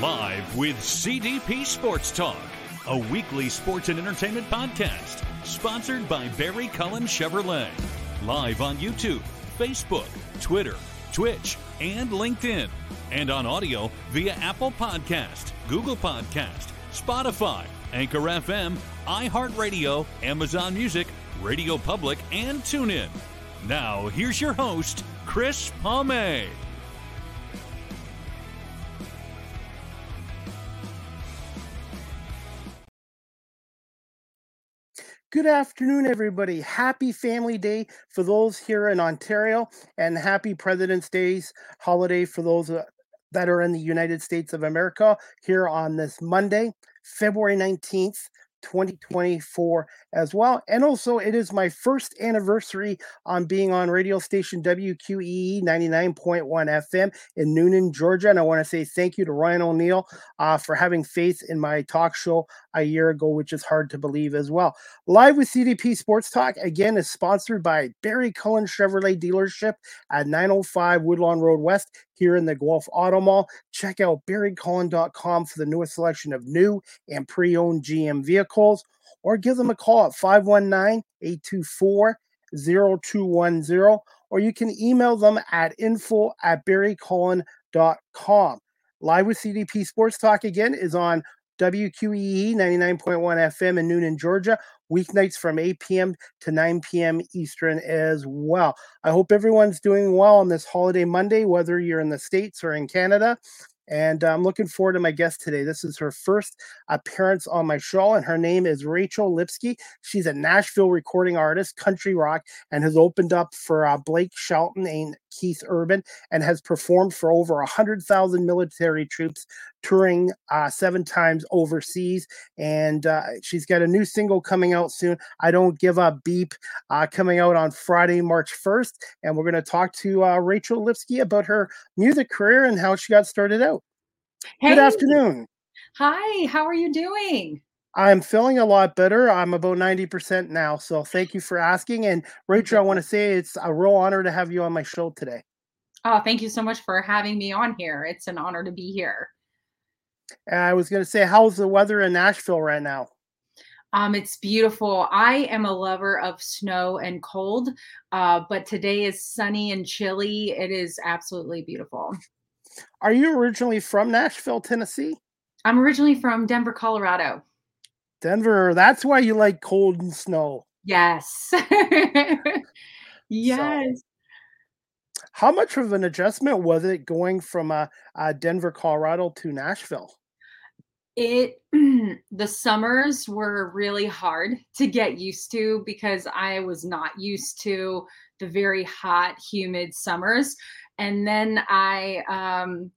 Live with CDP Sports Talk, a weekly sports and entertainment podcast sponsored by Barry Cullen Chevrolet. Live on YouTube, Facebook, Twitter, Twitch, and LinkedIn. And on audio via Apple Podcast, Google Podcast, Spotify, Anchor FM, iHeartRadio, Amazon Music, Radio Public, and TuneIn. Now, here's your host, Chris Pomay. Good afternoon, everybody. Happy Family Day for those here in Ontario, and happy President's Day's holiday for those uh, that are in the United States of America here on this Monday, February 19th, 2024 as well. And also, it is my first anniversary on being on radio station WQEE 99.1 FM in Newnan, Georgia. And I want to say thank you to Ryan O'Neill uh, for having faith in my talk show a year ago, which is hard to believe as well. Live with CDP Sports Talk, again, is sponsored by Barry Cullen Chevrolet Dealership at 905 Woodlawn Road West here in the Guelph Auto Mall. Check out barrycullen.com for the newest selection of new and pre owned GM vehicles, or give them a call at 519 824 0210, or you can email them at info at barrycullen.com. Live with CDP Sports Talk again is on WQEE 99.1 FM in Newnan, Georgia, weeknights from 8 p.m. to 9 p.m. Eastern as well. I hope everyone's doing well on this holiday Monday, whether you're in the States or in Canada. And I'm looking forward to my guest today. This is her first appearance on my show, and her name is Rachel Lipsky. She's a Nashville recording artist, country rock, and has opened up for uh, Blake Shelton and Keith Urban, and has performed for over 100,000 military troops, touring uh, seven times overseas. And uh, she's got a new single coming out soon. I Don't Give Up Beep, uh, coming out on Friday, March 1st. And we're going to talk to uh, Rachel Lipsky about her music career and how she got started out. Hey. Good afternoon. Hi, how are you doing? I'm feeling a lot better. I'm about 90% now. So thank you for asking. And Rachel, I want to say it's a real honor to have you on my show today. Oh, thank you so much for having me on here. It's an honor to be here. I was going to say, how's the weather in Nashville right now? Um, it's beautiful. I am a lover of snow and cold, uh, but today is sunny and chilly. It is absolutely beautiful. Are you originally from Nashville, Tennessee? I'm originally from Denver, Colorado. Denver. That's why you like cold and snow. Yes. yes. So, how much of an adjustment was it going from uh, uh, Denver, Colorado to Nashville? It the summers were really hard to get used to because I was not used to the very hot, humid summers. And then I um,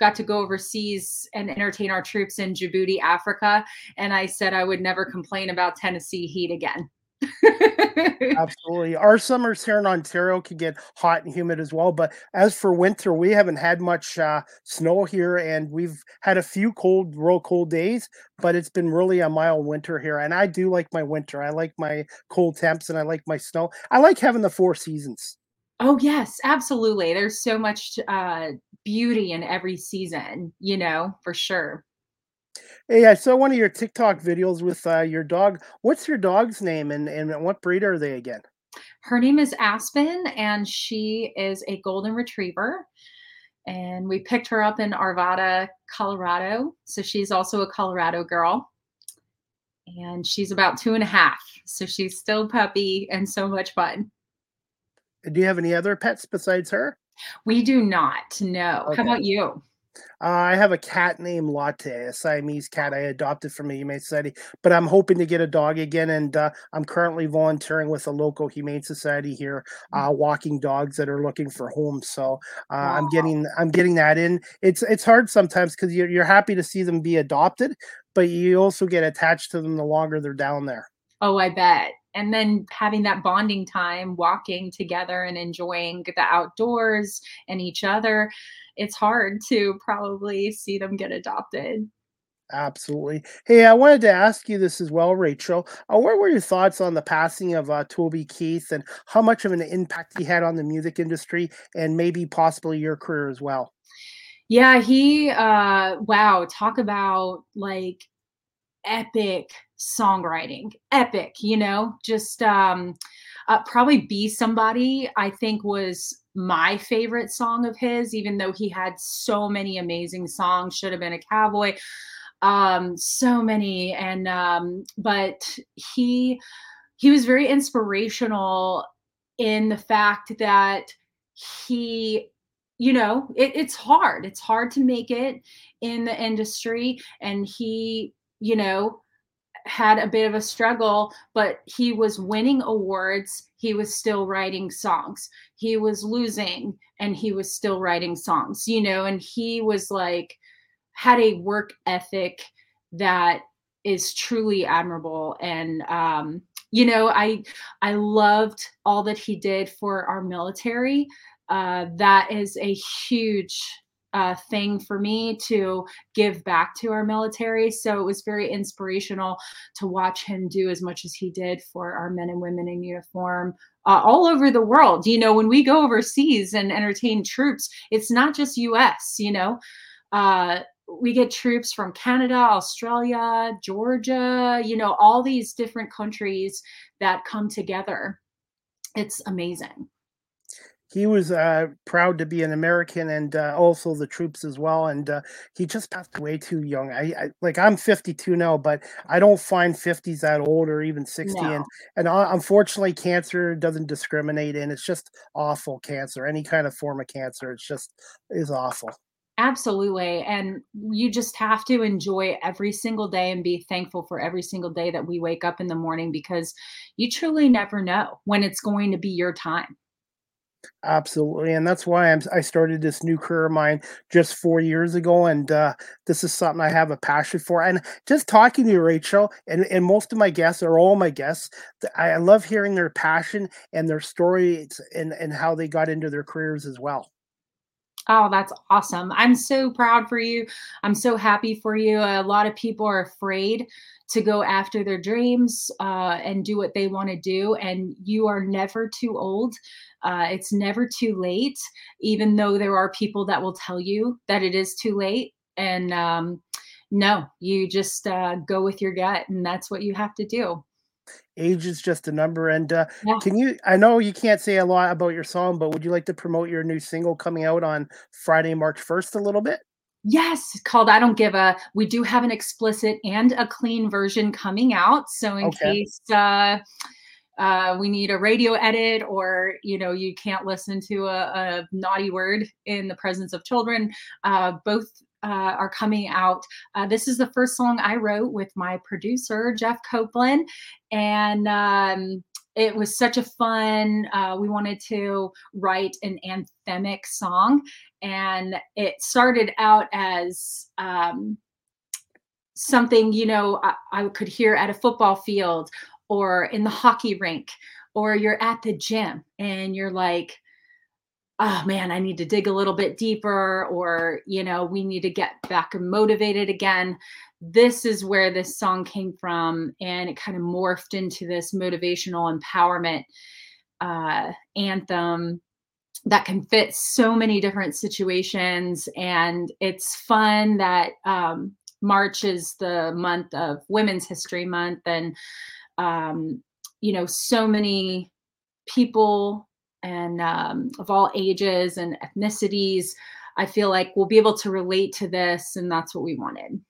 got to go overseas and entertain our troops in Djibouti, Africa. And I said I would never complain about Tennessee heat again. Absolutely. Our summers here in Ontario can get hot and humid as well. But as for winter, we haven't had much uh, snow here and we've had a few cold, real cold days, but it's been really a mild winter here. And I do like my winter. I like my cold temps and I like my snow. I like having the four seasons. Oh, yes, absolutely. There's so much uh, beauty in every season, you know, for sure. Hey, I saw one of your TikTok videos with uh, your dog. What's your dog's name and, and what breed are they again? Her name is Aspen, and she is a golden retriever. And we picked her up in Arvada, Colorado. So she's also a Colorado girl. And she's about two and a half. So she's still puppy and so much fun. Do you have any other pets besides her? We do not. No. Okay. How about you? Uh, I have a cat named Latte, a Siamese cat I adopted from a Humane Society, but I'm hoping to get a dog again. And uh, I'm currently volunteering with a local Humane Society here, mm. uh, walking dogs that are looking for homes. So wow. Uh, I'm getting I'm getting that in. It's it's hard sometimes because you're you're happy to see them be adopted, but you also get attached to them the longer they're down there. Oh, I bet. And then having that bonding time, walking together and enjoying the outdoors and each other it's hard to probably see them get adopted. Absolutely. Hey, I wanted to ask you this as well, Rachel. Uh, what were your thoughts on the passing of uh, Toby Keith and how much of an impact he had on the music industry and maybe possibly your career as well? Yeah, he uh wow, talk about like epic songwriting. Epic, you know, just um uh, probably be somebody I think was my favorite song of his even though he had so many amazing songs should have been a cowboy um so many. And um but he he was very inspirational in the fact that he you know it, it's hard. It's hard to make it in the industry. And he you know had a bit of a struggle but he was winning awards. He was still writing songs. He was losing and he was still writing songs you know and he was like had a work ethic that is truly admirable. And um you know i i loved all that he did for our military. Uh, that is a huge uh, thing for me to give back to our military. So it was very inspirational to watch him do as much as he did for our men and women in uniform uh, all over the world. You know, when we go overseas and entertain troops, it's not just US, you know. Uh, we get troops from Canada, Australia, Georgia, you know, all these different countries that come together. It's amazing he was uh, proud to be an American and uh, also the troops as well. And uh, he just passed away too young. I, I, like I'm 52 now, but I don't find 50s that old or even 60. No. And and uh, unfortunately, cancer doesn't discriminate, and it's just awful. Cancer, any kind of form of cancer, it's just is awful. Absolutely. And you just have to enjoy every single day and be thankful for every single day that we wake up in the morning because you truly never know when it's going to be your time. Absolutely, and that's why I'm, I started this new career of mine just four years ago, and uh, this is something I have a passion for. And just talking to you, Rachel, and, and most of my guests are all my guests. I love hearing their passion and their stories and and how they got into their careers as well. Oh, that's awesome. I'm so proud for you. I'm so happy for you. A lot of people are afraid to go after their dreams uh, and do what they want to do. And you are never too old. Uh, it's never too late, even though there are people that will tell you that it is too late. And um, no, you just uh, go with your gut, and that's what you have to do age is just a number. And uh, yeah. can you? I know you can't say a lot about your song, but would you like to promote your new single coming out on Friday, March first, a little bit? Yes, called I Don't Give a. We do have an explicit and a clean version coming out. So in okay. case uh, uh, we need a radio edit or you know you can't listen to a, a naughty word in the presence of children, uh, both uh, are coming out. Uh, this is the first song I wrote with my producer, Jeff Copeland. And um, it was such a fun, uh, we wanted to write an anthemic song. And it started out as um, something, you know, I, I could hear at a football field or in the hockey rink or you're at the gym and you're like, oh man, I need to dig a little bit deeper, or, you know, we need to get back motivated again. This is where this song came from. And it kind of morphed into this motivational empowerment uh, anthem that can fit so many different situations. And it's fun that um, March is the month of Women's History Month. And, um, you know, so many people and um, of all ages and ethnicities. I feel like we'll be able to relate to this, and that's what we wanted.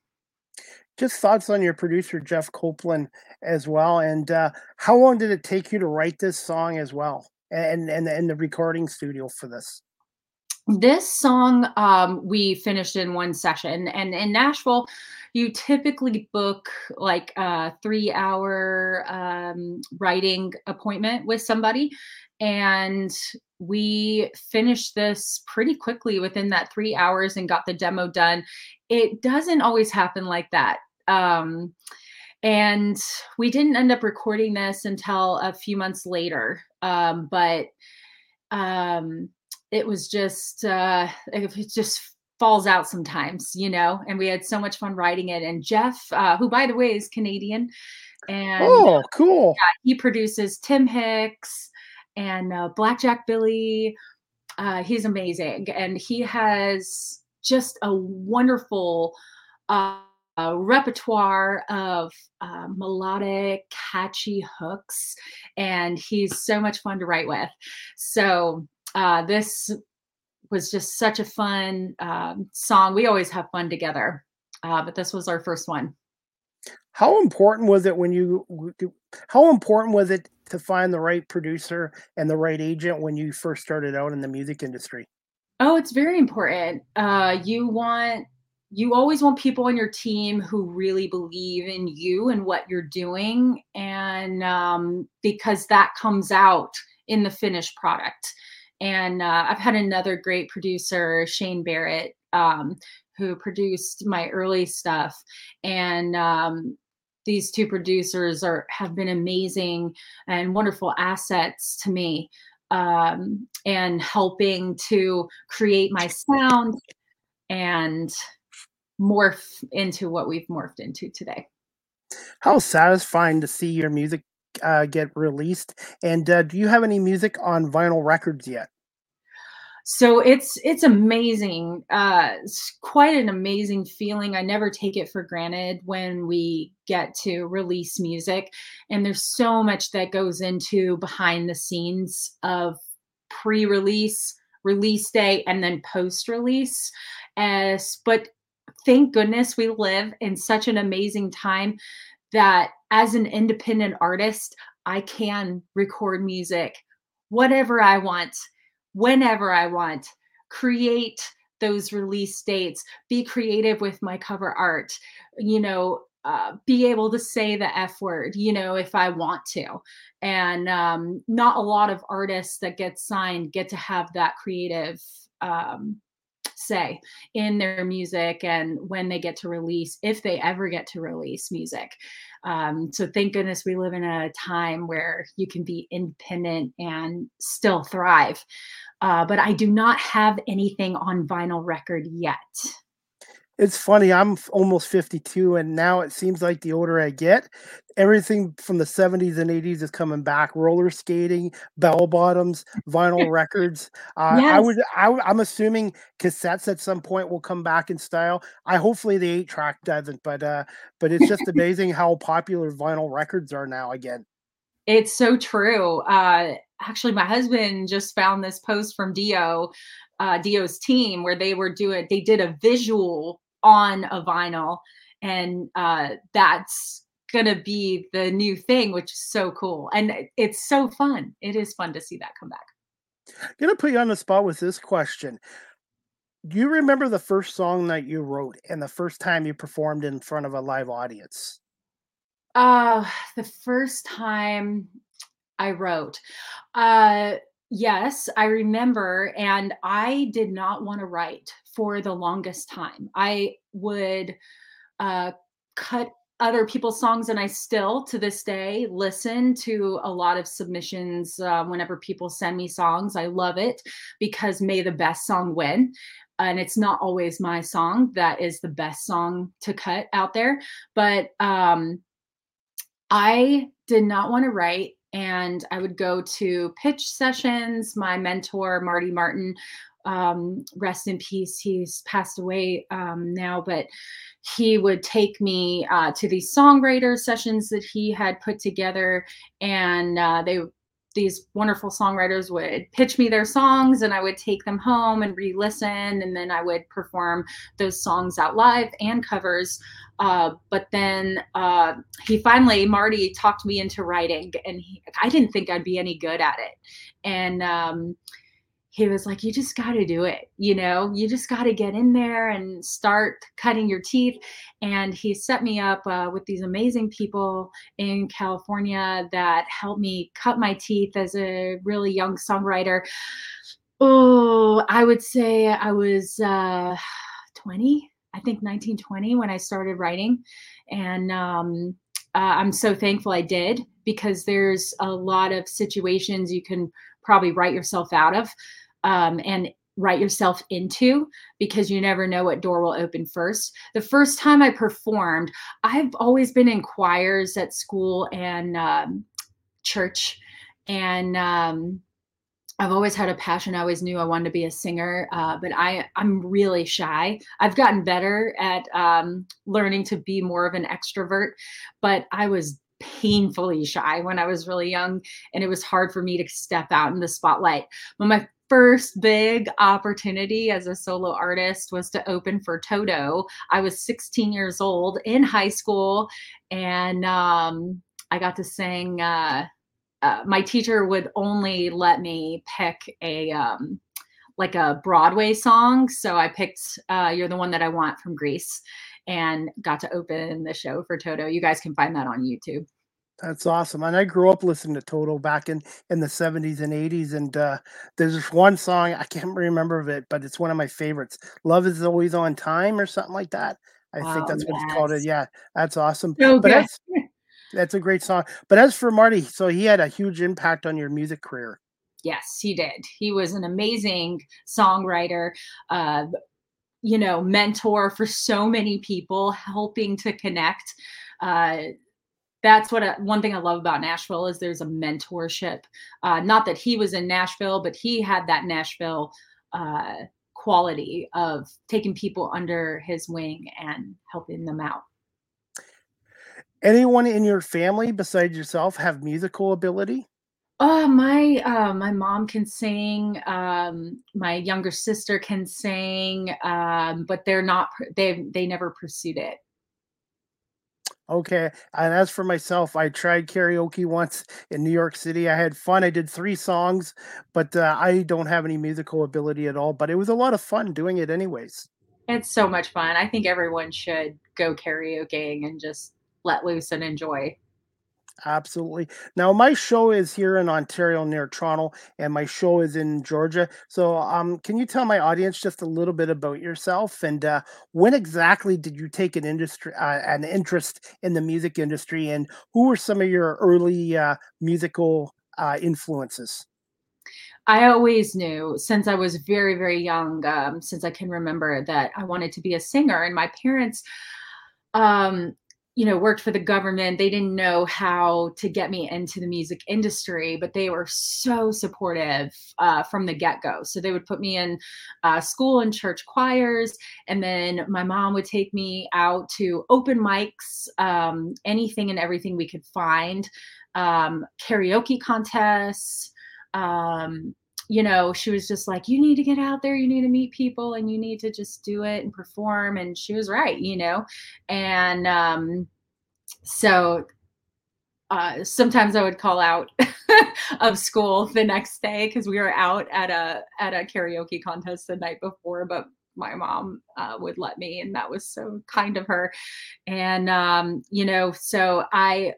Just thoughts on your producer Jeff Copeland as well, and uh, how long did it take you to write this song as well, and and and the recording studio for this? This song um, we finished in one session, and in Nashville, you typically book like a three-hour um, writing appointment with somebody, and we finished this pretty quickly within that three hours and got the demo done. It doesn't always happen like that. Um, and we didn't end up recording this until a few months later. Um, but um, it was just, uh, it just falls out sometimes, you know, and we had so much fun writing it. And Jeff, uh, who by the way is Canadian, and oh, cool. Yeah, he produces Tim Hicks, and uh, Blackjack Billy. Uh, he's amazing, and he has just a wonderful uh, repertoire of uh, melodic, catchy hooks, and he's so much fun to write with. So uh, this was just such a fun um, song. We always have fun together, uh, but this was our first one. How important was it when you? How important was it to find the right producer and the right agent when you first started out in the music industry? Oh, it's very important. Uh, you want you always want people on your team who really believe in you and what you're doing, and um, because that comes out in the finished product. And uh, I've had another great producer, Shane Barrett, um, who produced my early stuff, and um, these two producers are have been amazing and wonderful assets to me um, and helping to create my sound and morph into what we've morphed into today. How satisfying to see your music uh, get released. And uh, do you have any music on vinyl records yet? so it's it's amazing uh it's quite an amazing feeling i never take it for granted when we get to release music and there's so much that goes into behind the scenes of pre-release release day and then post-release as but thank goodness we live in such an amazing time that as an independent artist i can record music whatever i want whenever I want, create those release dates, be creative with my cover art, you know, uh, be able to say the F word, you know, if I want to. And um, not a lot of artists that get signed get to have that creative um, say in their music and when they get to release, if they ever get to release music. Um, so thank goodness we live in a time where you can be independent and still thrive. Uh, but I do not have anything on vinyl record yet. It's funny. I'm almost 52, and now it seems like the older I get, everything from the 70s and 80s is coming back. Roller skating, bell bottoms, vinyl records. Uh, yes. I would. I, I'm assuming cassettes at some point will come back in style. I hopefully the eight track doesn't, but uh, but it's just amazing how popular vinyl records are now again. It's so true. Uh, actually, my husband just found this post from Dio, uh, Dio's team, where they were doing, they did a visual on a vinyl, and uh, that's gonna be the new thing, which is so cool, and it's so fun. It is fun to see that come back. I'm gonna put you on the spot with this question. Do you remember the first song that you wrote and the first time you performed in front of a live audience? Uh, the first time I wrote, uh, yes, I remember, and I did not want to write for the longest time. I would uh, cut other people's songs and i still to this day listen to a lot of submissions uh, whenever people send me songs i love it because may the best song win and it's not always my song that is the best song to cut out there but um I did not want to write and I would go to pitch sessions. My mentor, Marty Martin, um, rest in peace, he's passed away um, now, but he would take me uh, to these songwriter sessions that he had put together, and uh, they these wonderful songwriters would pitch me their songs and I would take them home and re listen. And then I would perform those songs out live and covers. Uh, but then uh, he finally, Marty talked me into writing and he, I didn't think I'd be any good at it. And, um, he was like, You just got to do it. You know, you just got to get in there and start cutting your teeth. And he set me up uh, with these amazing people in California that helped me cut my teeth as a really young songwriter. Oh, I would say I was uh, 20, I think 1920 when I started writing. And, um, uh, I'm so thankful I did because there's a lot of situations you can probably write yourself out of um, and write yourself into because you never know what door will open first. The first time I performed, I've always been in choirs at school and um, church. And um, I've always had a passion. I always knew I wanted to be a singer, uh, but I I'm really shy. I've gotten better at um, learning to be more of an extrovert, but I was painfully shy when I was really young, and it was hard for me to step out in the spotlight. But my first big opportunity as a solo artist was to open for Toto. I was 16 years old in high school, and um, I got to sing. Uh, uh, my teacher would only let me pick a um, like a Broadway song, so I picked uh, "You're the One That I Want" from Grease, and got to open the show for Toto. You guys can find that on YouTube. That's awesome. And I grew up listening to Toto back in in the 70s and 80s. And uh, there's one song I can't remember of it, but it's one of my favorites. Love is always on time or something like that. I wow, think that's yes. what it's called. It. Yeah, that's awesome. So but that's, that's a great song. But as for Marty, so he had a huge impact on your music career. Yes, he did. He was an amazing songwriter. Uh, you know, mentor for so many people, helping to connect. Uh, that's what I, one thing I love about Nashville is there's a mentorship. Uh, not that he was in Nashville, but he had that Nashville uh, quality of taking people under his wing and helping them out. Anyone in your family besides yourself have musical ability? Oh, my uh, my mom can sing. Um, my younger sister can sing, um, but they're not. They they never pursued it. Okay. And as for myself, I tried karaoke once in New York City. I had fun. I did three songs, but uh, I don't have any musical ability at all. But it was a lot of fun doing it, anyways. It's so much fun. I think everyone should go karaokeing and just let loose and enjoy. Absolutely. Now, my show is here in Ontario near Toronto, and my show is in Georgia. So, um, can you tell my audience just a little bit about yourself and uh, when exactly did you take an industry, uh, an interest in the music industry, and who were some of your early uh, musical uh, influences? I always knew since I was very, very young, um, since I can remember, that I wanted to be a singer, and my parents um you know worked for the government they didn't know how to get me into the music industry but they were so supportive uh, from the get-go. So they would put me in uh, school and church choirs and then my mom would take me out to open mics um, anything and everything we could find um, karaoke contests um, you know, she was just like, you need to get out there, you need to meet people, and you need to just do it and perform. And she was right, you know. And um, so uh, sometimes I would call out of school the next day because we were out at a at a karaoke contest the night before, but my mom uh, would let me, and that was so kind of her. And um, you know, so I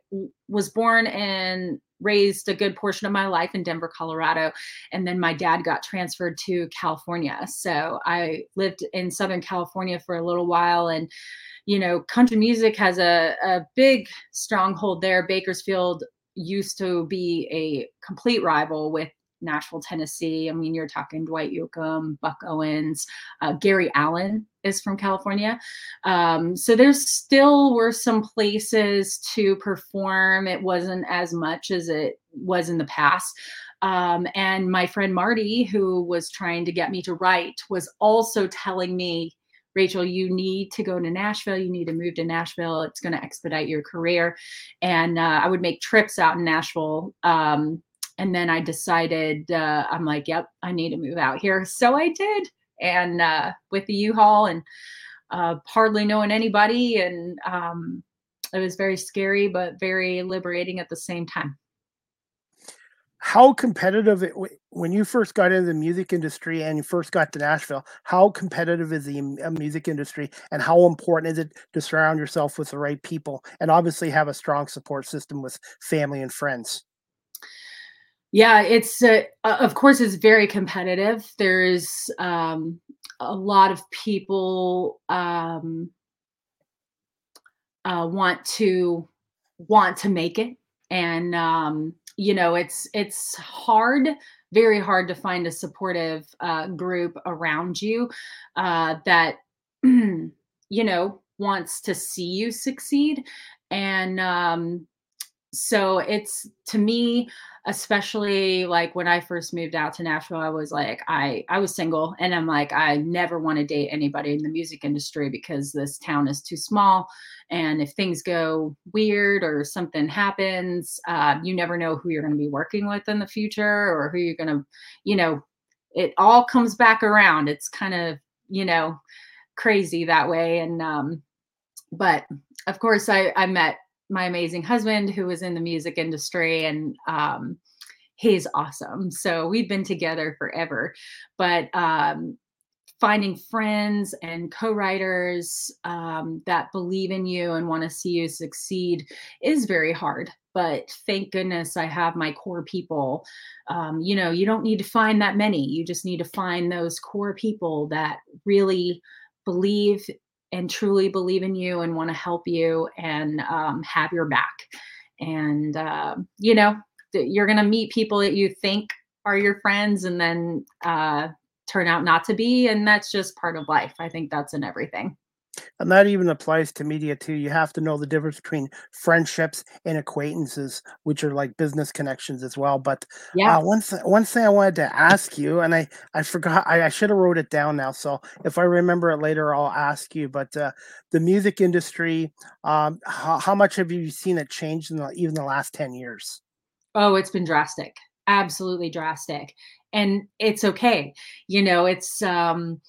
was born and raised a good portion of my life in Denver, Colorado. And then my dad got transferred to California. So I lived in Southern California for a little while. And, you know, country music has a, a big stronghold there. Bakersfield used to be a complete rival with Nashville, Tennessee. I mean, you're talking Dwight Yoakam, Buck Owens, uh, Gary Allan is from California. Um, so there's still were some places to perform. It wasn't as much as it was in the past. Um, and my friend Marty, who was trying to get me to write, was also telling me, Rachel, you need to go to Nashville. You need to move to Nashville. It's going to expedite your career. And uh, I would make trips out in Nashville um, and then I decided uh, I'm like, yep, I need to move out here. So I did, and uh, with the U-Haul and uh, hardly knowing anybody, and um, it was very scary but very liberating at the same time. How competitive it, when you first got into the music industry and you first got to Nashville? How competitive is the uh, music industry, and how important is it to surround yourself with the right people, and obviously have a strong support system with family and friends? Yeah, it's uh, of course it's very competitive. There's um, a lot of people um, uh, want to want to make it, and um, you know it's it's hard, very hard to find a supportive uh, group around you uh, that you know wants to see you succeed, and um, so it's to me especially like when I first moved out to Nashville, I was like, I I was single, and I'm like, I never want to date anybody in the music industry because this town is too small, and if things go weird or something happens, uh, you never know who you're going to be working with in the future or who you're going to, you know, it all comes back around. It's kind of you know crazy that way, and um, but of course, I I met my amazing husband who was in the music industry and um, he's awesome. So we've been together forever. But um, finding friends and co-writers um, that believe in you and want to see you succeed is very hard. But thank goodness i have my core people. Um, you know you don't need to find that many. You just need to find those core people that really believe and truly believe in you and want to help you and um, have your back. And, uh, you know, you're going to meet people that you think are your friends and then uh, turn out not to be. And that's just part of life. I think that's in everything. And that even applies to media too. You have to know the difference between friendships and acquaintances, which are like business connections as well. But yeah, uh, one th- one thing I wanted to ask you, and I I forgot, I, I should have wrote it down now. So if I remember it later, I'll ask you. But uh, the music industry, um, how, how much have you seen it change in the, even the last ten years? Oh, it's been drastic, absolutely drastic, and it's okay. You know, it's um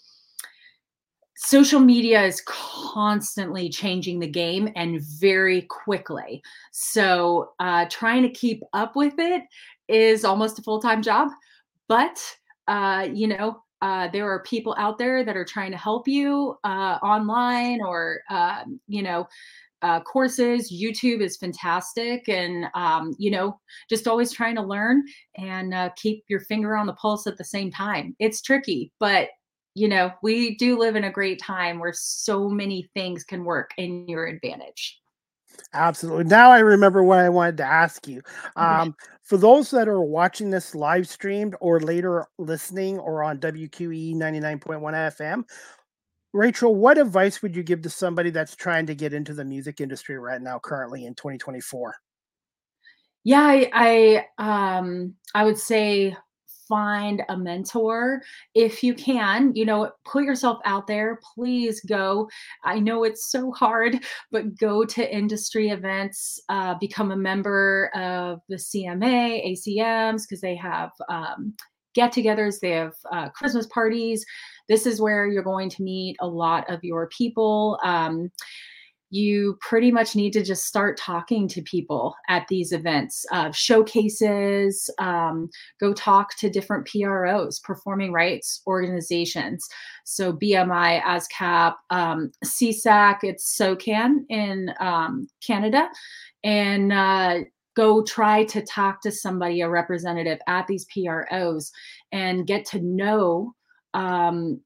social media is constantly changing the game and very quickly. So uh, trying to keep up with it is almost a full time job. But, uh, you know, uh, there are people out there that are trying to help you uh, online or, um, you know, uh, courses. YouTube is fantastic, and um, you know, just always trying to learn and uh, keep your finger on the pulse at the same time. It's tricky, but you know, we do live in a great time where so many things can work in your advantage. Absolutely. Now I remember what I wanted to ask you. Um, for those that are watching this live streamed or later listening or on WQEE 99.1 FM, Rachel, what advice would you give to somebody that's trying to get into the music industry right now, currently in 2024? Yeah, I, I um I would say find a mentor if you can you know put yourself out there please go. I know it's so hard but go to industry events uh, become a member of the cma acms because they have um, get-togethers they have uh, christmas parties. This is where you're going to meet a lot of your people um, you pretty much need to just start talking to people at these events, uh, showcases, um, go talk to different PROs, performing rights organizations. So BMI, ASCAP, um, SESAC, it's SOCAN in um, Canada. And uh, go try to talk to somebody, a representative at these PROs, and get to know um,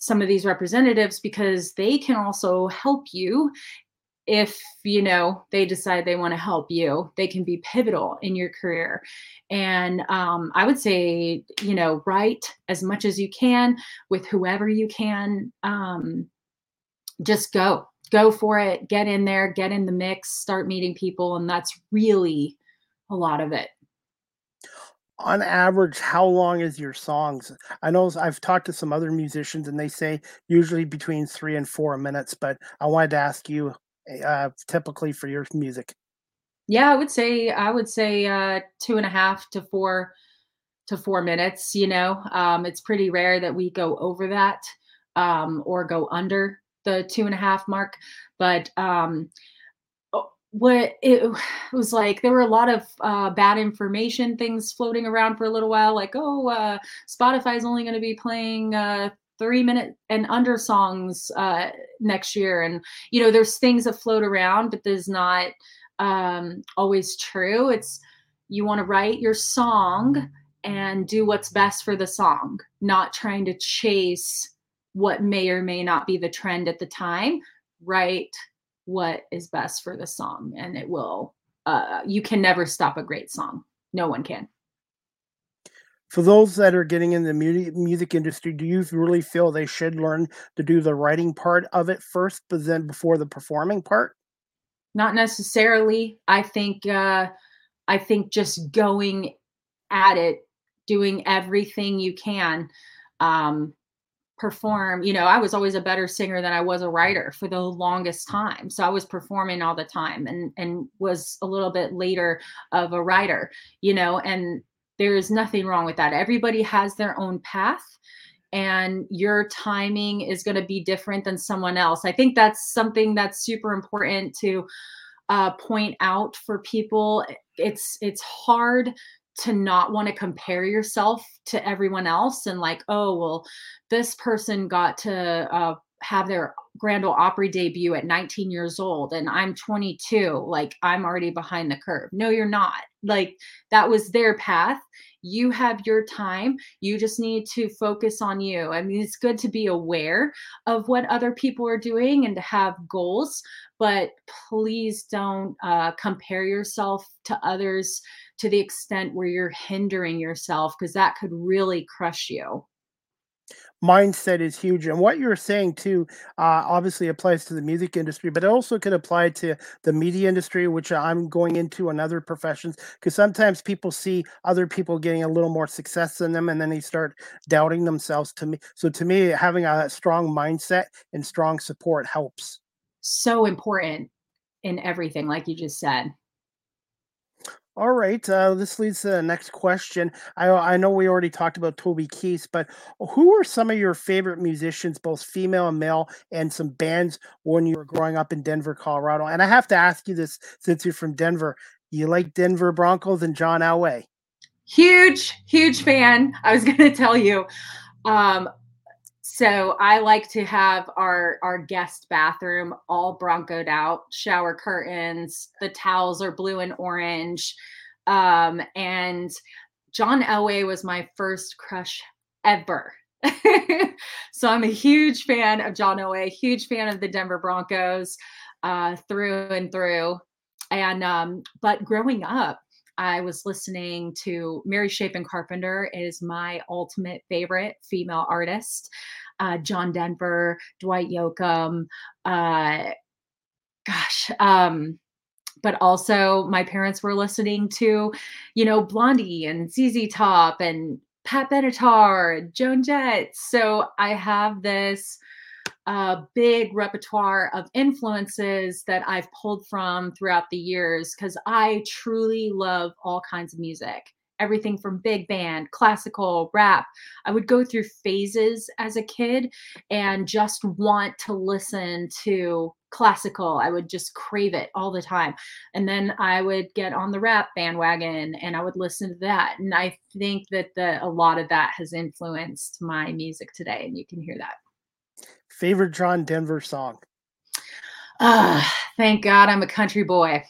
some of these representatives because they can also help you if you know they decide they want to help you. They can be pivotal in your career. And um, i would say you know write as much as you can with whoever you can um, just go. Go for it. Get in there. Get in the mix. Start meeting people. And that's really a lot of it on average, how long is your songs? I know I've talked to some other musicians and they say usually between three and four minutes, but I wanted to ask you uh, typically for your music. Yeah, I would say I would say uh, two and a half to four to four minutes. You know, um, it's pretty rare that we go over that um, or go under the two and a half mark, but um, what it was like there were a lot of uh, bad information things floating around for a little while like oh uh, spotify's only going to be playing uh, three minute and under songs uh, next year. And you know there's things that float around but there's not um, always true. It's you want to write your song and do what's best for the song not trying to chase what may or may not be the trend at the time. Write what is best for the song and it will uh, you can never stop a great song. No one can. For those that are getting in the music industry do you really feel they should learn to do the writing part of it first but then before the performing part? Not necessarily. I think uh, I think just going at it, doing everything you can, um, perform you know i was always a better singer than i was a writer for the longest time. So i was performing all the time and and was a little bit later of a writer you know and there's nothing wrong with that. Everybody has their own path and your timing is going to be different than someone else. I think that's something that's super important to uh, point out for people. It's it's hard to not want to compare yourself to everyone else and like oh well this person got to uh, have their grand ole opry debut at 19 years old and i'm 22 like i'm already behind the curve. No you're not. Like that was their path. You have your time. You just need to focus on you. I mean it's good to be aware of what other people are doing and to have goals but please don't uh, compare yourself to others to the extent where you're hindering yourself because that could really crush you mindset is huge and what you're saying too uh, obviously applies to the music industry but it also could apply to the media industry which i'm going into and other professions because sometimes people see other people getting a little more success than them and then they start doubting themselves. To me so to me having a strong mindset and strong support helps. So important in everything like you just said all right, uh, this leads to the next question. I I know we already talked about Toby Keith, but who are some of your favorite musicians, both female and male, and some bands when you were growing up in Denver, Colorado? And I have to ask you this since you're from Denver. You like Denver Broncos and John Elway? Huge, huge fan. I was going to tell you. Um, so I like to have our our guest bathroom all broncoed out, shower curtains, the towels are blue and orange. Um, and John Elway was my first crush ever. so I'm a huge fan of John Elway, huge fan of the Denver Broncos uh, through and through. And um, but growing up, I was listening to Mary Chapin Carpenter is my ultimate favorite female artist uh, John Denver, Dwight Yoakam, uh, gosh, um, but also my parents were listening to, you know, Blondie and ZZ Top and Pat Benatar, Joan Jett. So I have this uh, big repertoire of influences that I've pulled from throughout the years because I truly love all kinds of music everything from big band, classical, rap. I would go through phases as a kid and just want to listen to classical. I would just crave it all the time. And then I would get on the rap bandwagon and I would listen to that. And I think that the a lot of that has influenced my music today and you can hear that. Favorite John Denver song? Ah, uh, thank God I'm a country boy.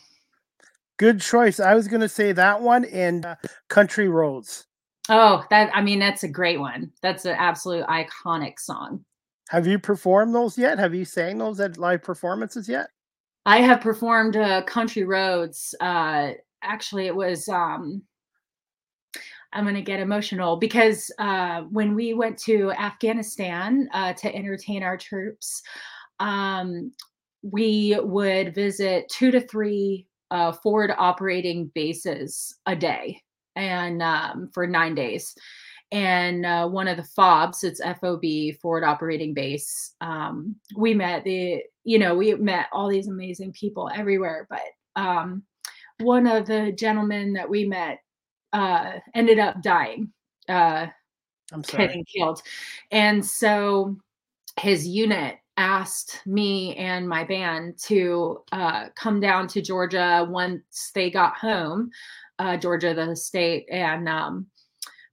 Good choice. I was going to say that one and uh, Country Roads. Oh, that I mean that's a great one. That's an absolute iconic song. Have you performed those yet? Have you sang those at live performances yet? I have performed uh, Country Roads. Uh, actually, it was. Um, I'm going to get emotional because uh, when we went to Afghanistan uh, to entertain our troops, um, we would visit two to three uh, forward operating bases a day and um, for nine days. And uh, one of the FOBs, it's FOB, forward operating base. Um, we met the, you know, we met all these amazing people everywhere. But um, one of the gentlemen that we met uh, ended up dying, uh, I'm sorry. getting killed. And so his unit asked me and my band to uh, come down to Georgia once they got home, uh, Georgia, the state, and um,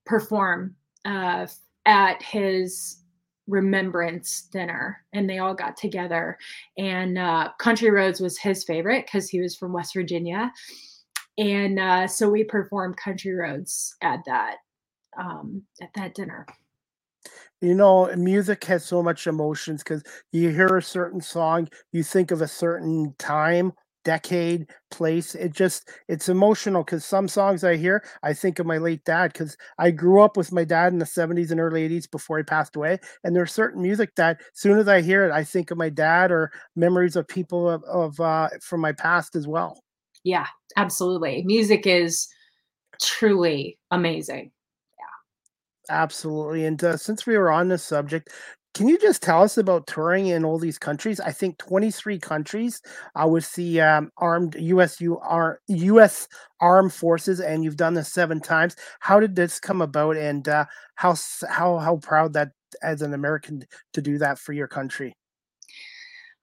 perform uh, at his remembrance dinner. And they all got together. And uh, Country Roads was his favorite because he was from West Virginia. And uh, so we performed Country Roads at that um, at that dinner. You know, music has so much emotions because you hear a certain song, you think of a certain time, decade, place. It just it's emotional because some songs I hear, I think of my late dad because I grew up with my dad in the 70s and early 80s before he passed away. And there's certain music that soon as I hear it, I think of my dad or memories of people of, of uh, from my past as well. Yeah, absolutely. Music is truly amazing. Yeah. Absolutely. And uh, since we were on this subject, can you just tell us about touring in all these countries? I think 23 countries uh, with the um, armed US, US armed forces, and you've done this seven times. How did this come about, and uh, how how how proud that as an American to do that for your country?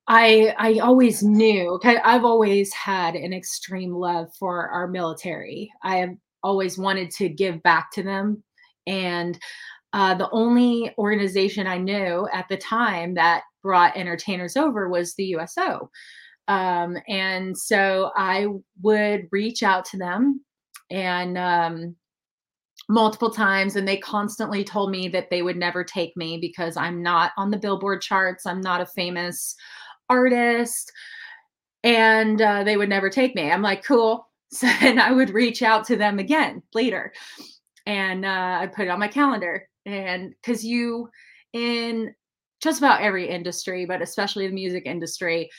I I always knew. I've always had an extreme love for our military. I have always wanted to give back to them and uh, the only organization I knew at the time that brought entertainers over was the USO. Um, and so I would reach out to them and um, multiple times, and they constantly told me that they would never take me because I'm not on the Billboard charts, I'm not a famous artist, and uh, they would never take me. I'm like, cool. So then I would reach out to them again later and uh, I put it on my calendar. And because you, in just about every industry, but especially the music industry,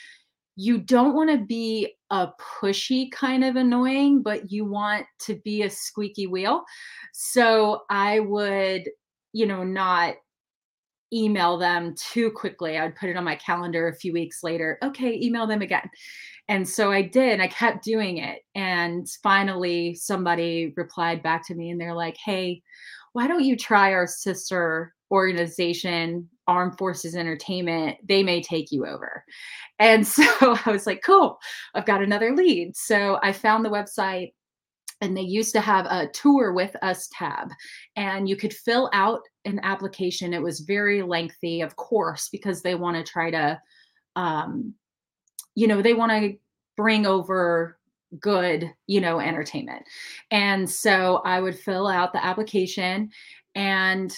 you don't want to be a pushy kind of annoying, but you want to be a squeaky wheel. So I would, you know, not email them too quickly. I'd put it on my calendar a few weeks later. Okay, email them again. And so I did, I kept doing it. And finally, somebody replied back to me and they're like, hey, why don't you try our sister organization, Armed Forces Entertainment? They may take you over. And so I was like, cool, I've got another lead. So I found the website and they used to have a tour with us tab and you could fill out an application it was very lengthy of course because they want to try to um, you know, they want to bring over good, you know, entertainment. And so I would fill out the application and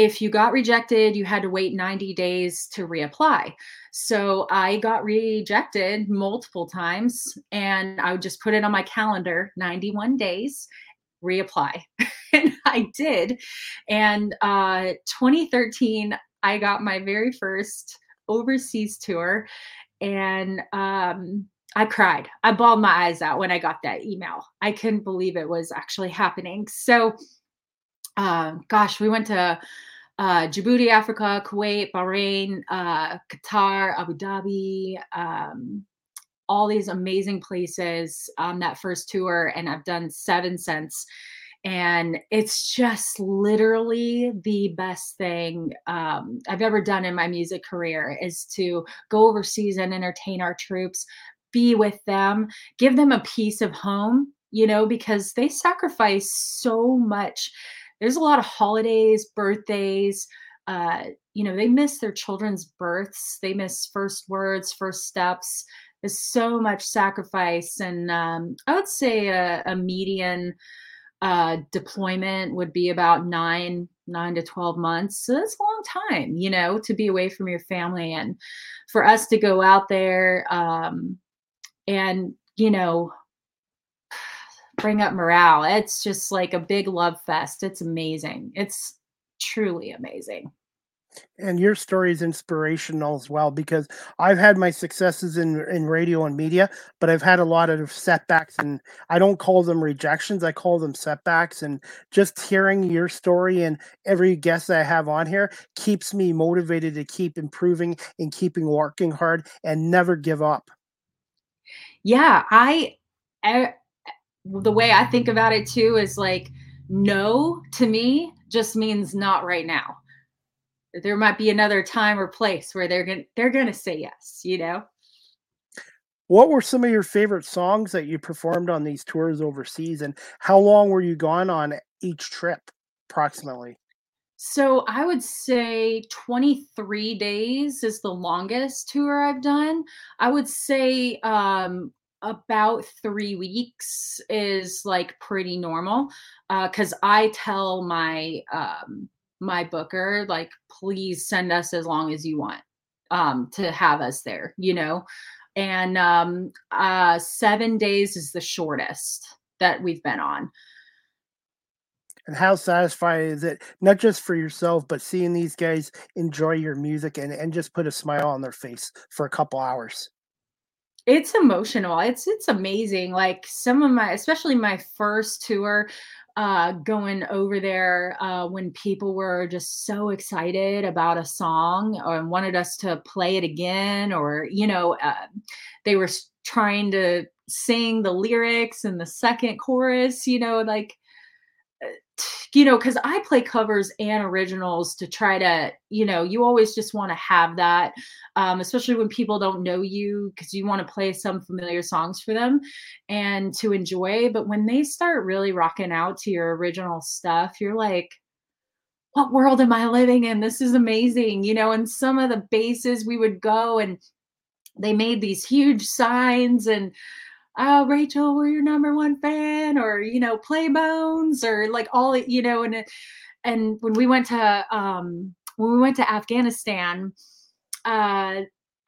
if you got rejected, you had to wait 90 days to reapply. So I got rejected multiple times and I would just put it on my calendar 91 days, reapply. and I did. And uh, 2013, I got my very first overseas tour and um, I cried. I bawled my eyes out when I got that email. I couldn't believe it was actually happening. So, uh, gosh, we went to uh, Djibouti, Africa, Kuwait, Bahrain, uh, Qatar, Abu Dhabi, um, all these amazing places on that first tour. And I've done seven since and it's just literally the best thing um, I've ever done in my music career is to go overseas and entertain our troops, be with them, give them a piece of home, you know, because they sacrifice so much. There's a lot of holidays, birthdays. Uh, you know, they miss their children's births. They miss first words, first steps. There's so much sacrifice, and um, I would say a, a median uh, deployment would be about nine nine to 12 months so that's a long time you know to be away from your family and for us to go out there um, and you know bring up morale it's just like a big love fest it's amazing it's truly amazing and your story is inspirational as well because I've had my successes in in radio and media, but I've had a lot of setbacks, and I don't call them rejections; I call them setbacks. And just hearing your story and every guest I have on here keeps me motivated to keep improving and keeping working hard and never give up. Yeah, I, I the way I think about it too is like no to me just means not right now. There might be another time or place where they're to they're to say yes you know? What were some of your favorite songs that you performed on these tours overseas and how long were you gone on each trip approximately? So i would say 23 days is the longest tour i've done. I would say um about three weeks is like pretty normal Uh, because uh, i tell my um my booker like please send us as long as you want um to have us there you know? And um uh 7 days is the shortest that we've been on. And how satisfying is it not just for yourself but seeing these guys enjoy your music and and just put a smile on their face for a couple hours it's emotional. It's it's amazing. Like some of my, especially my first tour, uh, going over there uh, when people were just so excited about a song or wanted us to play it again, or you know, uh, they were trying to sing the lyrics and the second chorus. You know, like you know, because I play covers and originals to try to, you know, you always just want to have that, um, especially when people don't know you, because you want to play some familiar songs for them and to enjoy. But when they start really rocking out to your original stuff, you're like, what world am I living in? This is amazing, you know. And some of the bases we would go and they made these huge signs and oh rachel we're your number one fan or you know play bones or like all you know and and when we went to um when we went to afghanistan uh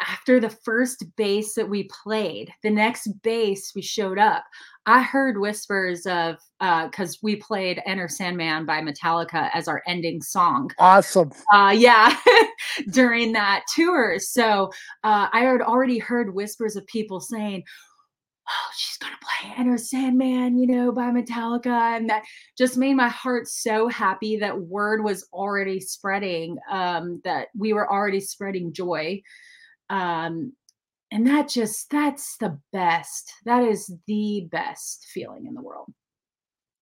after the first base that we played the next base we showed up. I heard whispers of uh because we played enter sandman by metallica as our ending song. Awesome. Uh yeah during that tour. So uh i had already heard whispers of people saying oh, she's gonna play Enter Sandman, you know, by Metallica. And that just made my heart so happy that word was already spreading, um, that we were already spreading joy. Um, and that just that's the best. That is the best feeling in the world.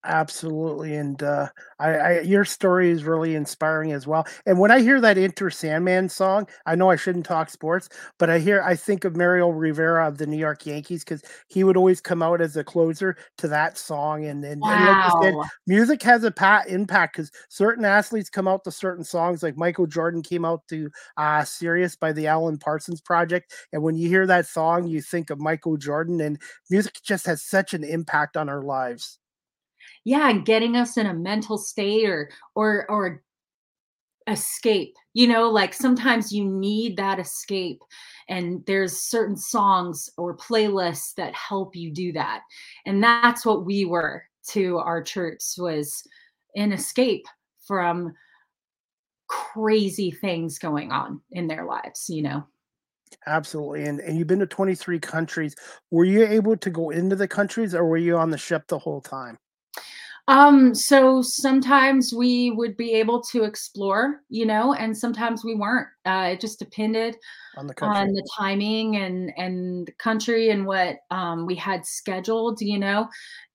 Absolutely, and uh, I, I your story is really inspiring as well. And when I hear that Enter Sandman song, I know I shouldn't talk sports, but I hear I think of Mariano Rivera of the New York Yankees because he would always come out as a closer to that song. And and, wow. and like said, music has a pat impact because certain athletes come out to certain songs. Like Michael Jordan came out to uh, "Sirius" by the Alan Parsons Project, and when you hear that song, you think of Michael Jordan. And music just has such an impact on our lives yeah getting us in a mental state or or or escape you know like sometimes you need that escape and there's certain songs or playlists that help you do that and that's what we were to our troops was an escape from crazy things going on in their lives you know? Absolutely and, and you've been to 23 countries. Were you able to go into the countries or were you on the ship the whole time um, so sometimes we would be able to explore, you know, and sometimes we weren't. Uh, it just depended on the country. on the timing and and the country and what um, we had scheduled, you know,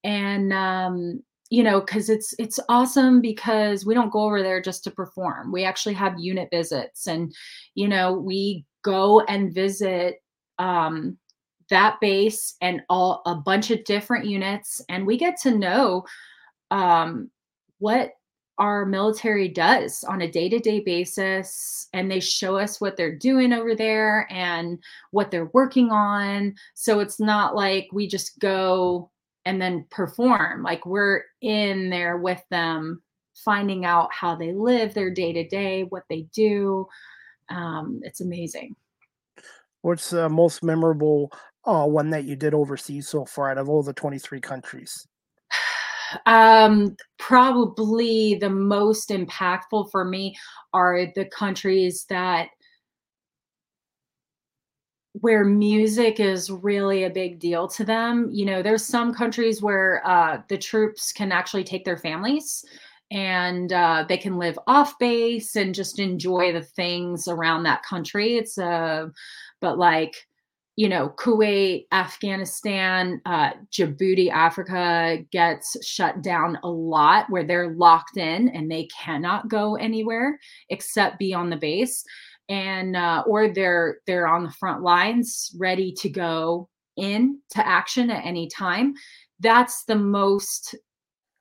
and um, you know, because it's it's awesome because we don't go over there just to perform. We actually have unit visits, and you know, we go and visit um, that base and all a bunch of different units, and we get to know um, what our military does on a day-to-day basis and they show us what they're doing over there and what they're working on. So it's not like we just go and then perform like we're in there with them finding out how they live their day-to-day what they do. Um, it's amazing. What's the most memorable uh, one that you did overseas so far out of all the 23 countries um, probably the most impactful for me are the countries that where music is really a big deal to them. You know, there's some countries where uh, the troops can actually take their families and uh, they can live off base and just enjoy the things around that country. It's a, uh, but like you know, Kuwait, Afghanistan, uh, Djibouti, Africa gets shut down a lot where they're locked in and they cannot go anywhere except be on the base, and uh, or they're they're on the front lines ready to go in to action at any time. That's the most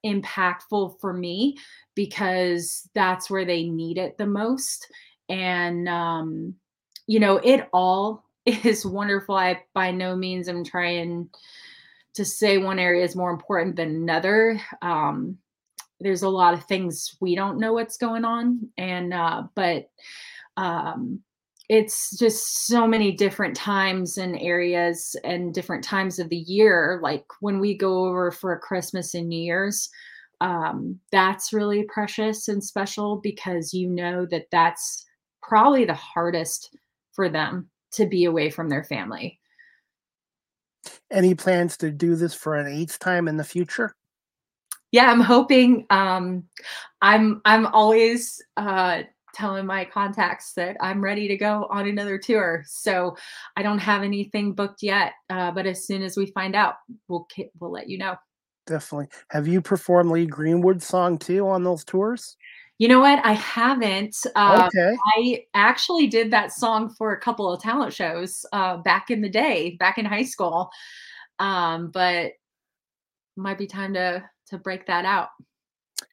impactful for me because that's where they need it the most, and um, you know, it all is wonderful. I by no means am trying to say one area is more important than another. Um, there's a lot of things we don't know what's going on, and uh, but um, it's just so many different times and areas and different times of the year. Like when we go over for Christmas and New Year's, um, that's really precious and special because you know that that's probably the hardest for them to be away from their family. Any plans to do this for an eighth time in the future? Yeah, I'm hoping. Um, I'm I'm always uh, telling my contacts that I'm ready to go on another tour. So I don't have anything booked yet, uh, but as soon as we find out, we'll we'll let you know. Definitely. Have you performed Lee Greenwood's song too on those tours? You know what? I haven't. Uh, okay. I actually did that song for a couple of talent shows uh, back in the day, back in high school. Um, but might be time to to break that out.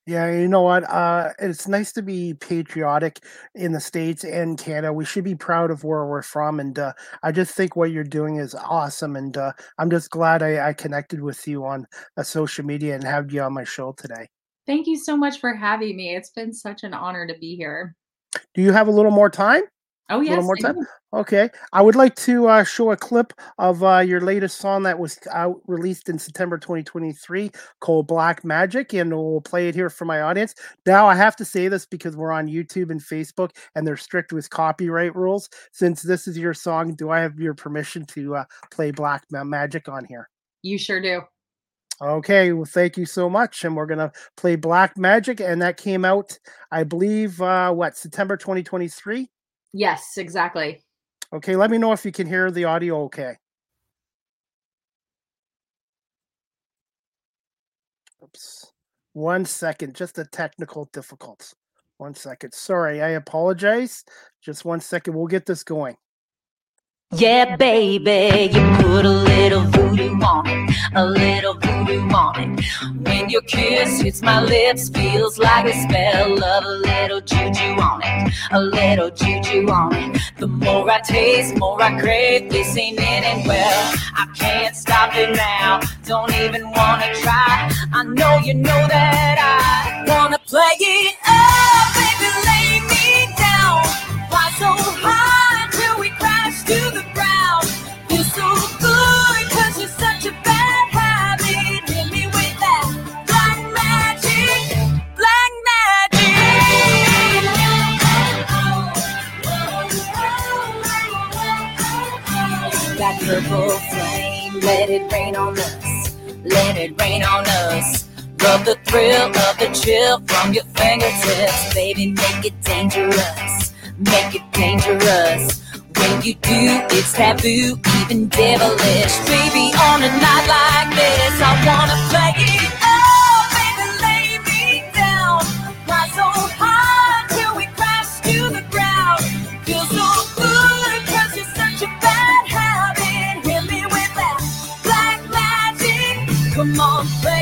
Yeah, you know what? Uh, it's nice to be patriotic in the States and Canada. We should be proud of where we're from. And uh, I just think what you're doing is awesome. And uh, I'm just glad I, I connected with you on uh, social media and have you on my show today. Thank you so much for having me. It's been such an honor to be here. Do you have a little more time? Oh, yes. A little more time? Okay. I would like to uh, show a clip of uh, your latest song that was out, released in September 2023 called Black Magic, and we'll play it here for my audience. Now, I have to say this because we're on YouTube and Facebook, and they're strict with copyright rules. Since this is your song, do I have your permission to uh, play Black Magic on here? You sure do. Okay, well, thank you so much. And we're going to play Black Magic. And that came out, I believe, uh, what, September 2023? Yes, exactly. Okay, let me know if you can hear the audio okay. Oops. One second, just a technical difficulty. One second. Sorry, I apologize. Just one second. We'll get this going. Yeah, baby, you put a little voodoo on it, a little voodoo on it. When your kiss hits my lips, feels like a spell of a little juju on it, a little juju on it. The more I taste, more I crave. This ain't ending well. I can't stop it now. Don't even wanna try. I know you know that I wanna play it up, baby. Lay me down. Fly so high it rain on us. Love the thrill of the chill from your fingertips, baby. Make it dangerous, make it dangerous. When you do, it's taboo, even devilish. Baby, on a night like this, I wanna play it Come on, play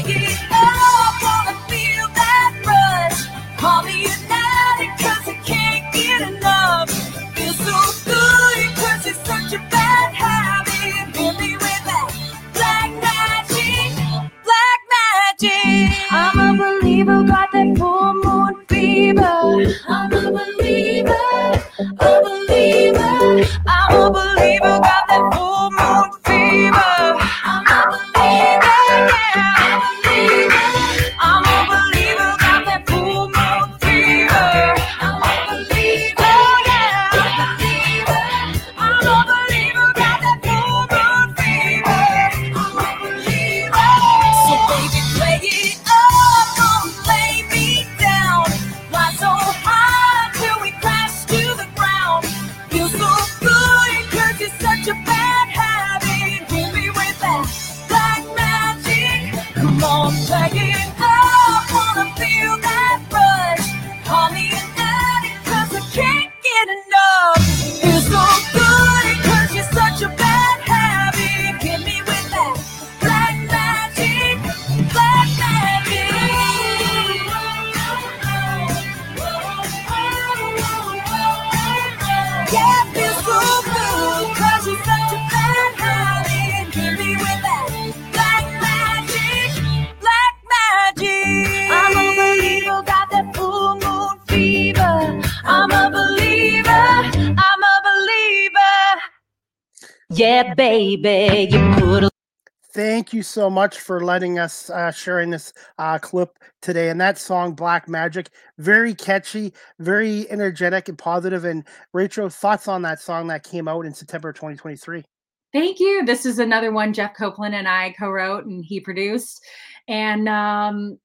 Yeah, baby, you put a Thank you so much for letting us uh, sharing this uh, clip today. And that song, Black Magic, very catchy, very energetic and positive. And Rachel, thoughts on that song that came out in September 2023? Thank you. This is another one Jeff Copeland and I co-wrote and he produced. And um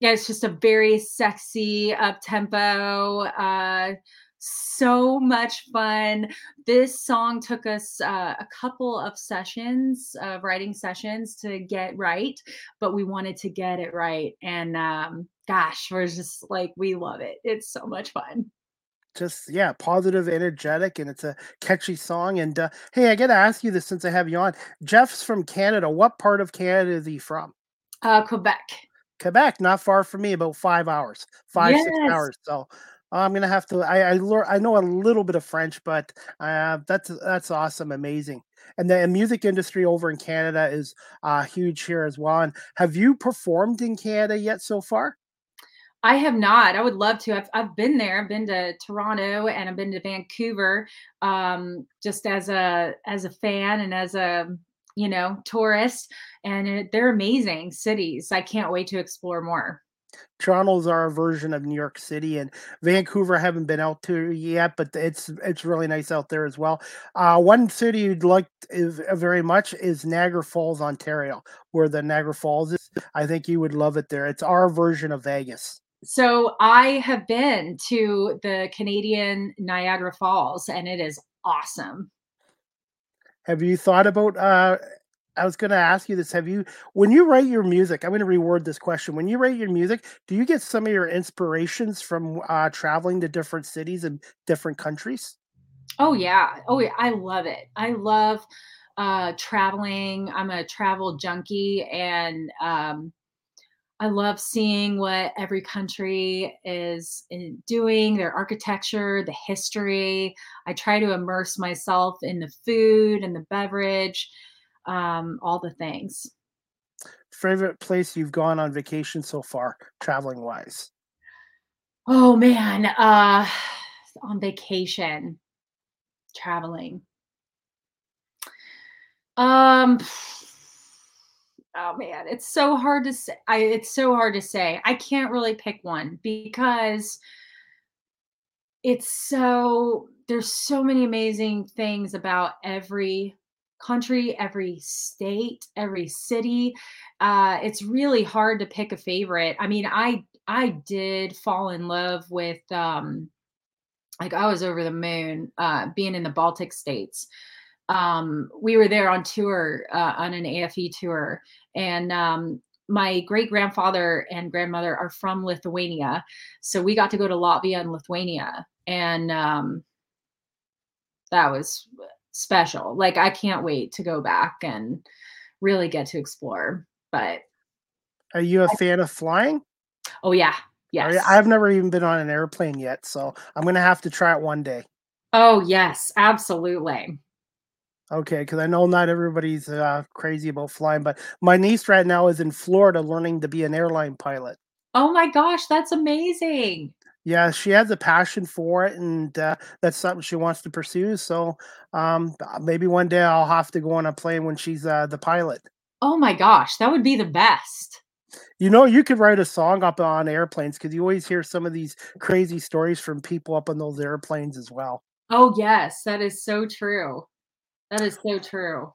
yeah, it's just a very sexy up tempo, uh so much fun. This song took us uh, a couple of sessions, of uh, writing sessions to get right, but we wanted to get it right. And um, gosh, we're just like, we love it. It's so much fun just yeah positive energetic and it's a catchy song and uh, hey i gotta ask you this since i have you on jeff's from canada what part of canada is he from uh quebec quebec not far from me about five hours five yes. six hours so i'm gonna have to i I, I know a little bit of french but uh that's that's awesome amazing and the music industry over in canada is uh huge here as well and have you performed in canada yet so far I have not. I would love to. I've, I've been there. I've been to Toronto and I've been to Vancouver, um, just as a as a fan and as a you know tourist. And it, they're amazing cities. I can't wait to explore more. Toronto's our version of New York City, and Vancouver I haven't been out to yet, but it's it's really nice out there as well. Uh, one city you'd like is uh, very much is Niagara Falls, Ontario, where the Niagara Falls is. I think you would love it there. It's our version of Vegas. So I have been to the Canadian Niagara Falls and it is awesome. Have you thought about uh I was going to ask you this. Have you, when you write your music, I'm going to reword this question. When you write your music, do you get some of your inspirations from uh, traveling to different cities and different countries? Oh, yeah. Oh, yeah. I love it. I love uh, traveling. I'm a travel junkie and um, I love seeing what every country is eh, doing, their architecture, the history. I try to immerse myself in the food and the beverage, um, all the things. Favorite place you've gone on vacation so far, traveling wise? Oh man, uh, on vacation, traveling. Um, oh man, it's so hard to say. I, it's so hard to say. I can't really pick one because it's so there's so many amazing things about every country, every state, every city. Uh, it's really hard to pick a favorite. I mean, I I did fall in love with um, like I was over the moon uh, being in the Baltic states um, we were there on tour uh, on an AFE tour, and um, my great grandfather and grandmother are from Lithuania, so we got to go to Latvia and Lithuania, and um, that was special. Like I can't wait to go back and really get to explore. But are you a I, fan of flying? Oh yeah, yes. I've never even been on an airplane yet, so I'm gonna have to try it one day. Oh yes, absolutely. Okay, because I know not everybody's uh, crazy about flying, but my niece right now is in Florida learning to be an airline pilot. Oh my gosh, that's amazing. Yeah, she has a passion for it, and uh, that's something she wants to pursue. So um, maybe one day I'll have to go on a plane when she's uh, the pilot. Oh my gosh, that would be the best. You know, you could write a song up on airplanes because you always hear some of these crazy stories from people up on those airplanes as well. Oh, yes, that is so true. That is so true.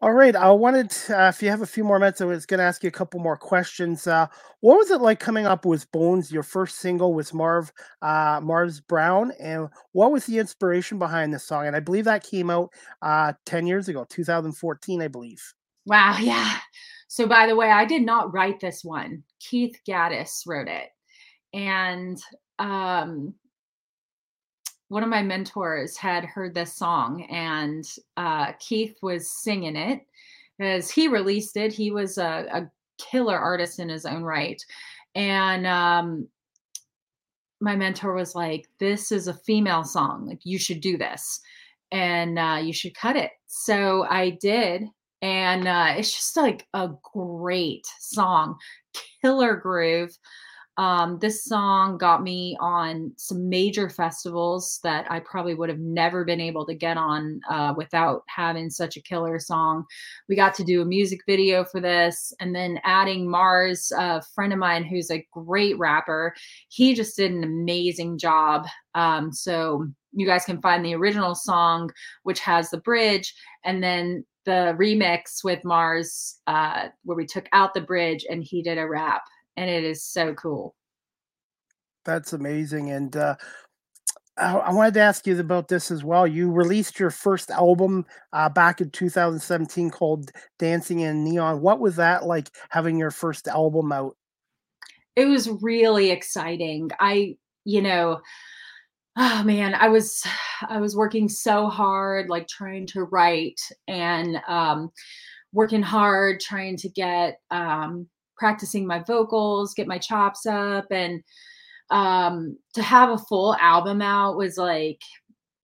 All right. I wanted, to, uh, if you have a few more minutes, I was going to ask you a couple more questions. Uh, what was it like coming up with Bones? Your first single was Marv, uh, Marv's Brown, and what was the inspiration behind this song? And I believe that came out uh, ten years ago, 2014, I believe. Wow. Yeah. So, by the way, I did not write this one. Keith Gaddis wrote it, and um, one of my mentors had heard this song and uh, Keith was singing it as he released it. He was a, a killer artist in his own right. And um, my mentor was like, This is a female song. Like, you should do this and uh, you should cut it. So I did. And uh, it's just like a great song, killer groove. Um, this song got me on some major festivals that I probably would have never been able to get on uh, without having such a killer song. We got to do a music video for this, and then adding Mars, a friend of mine who's a great rapper, he just did an amazing job. Um, so you guys can find the original song, which has the bridge, and then the remix with Mars, uh, where we took out the bridge and he did a rap, and it is so cool. That's amazing. And uh, I, I wanted to ask you about this as well. You released your first album uh, back in 2017 called Dancing in Neon. What was that like having your first album out? It was really exciting. I, you know, oh man i was i was working so hard like trying to write and um, working hard trying to get um, practicing my vocals get my chops up and um, to have a full album out was like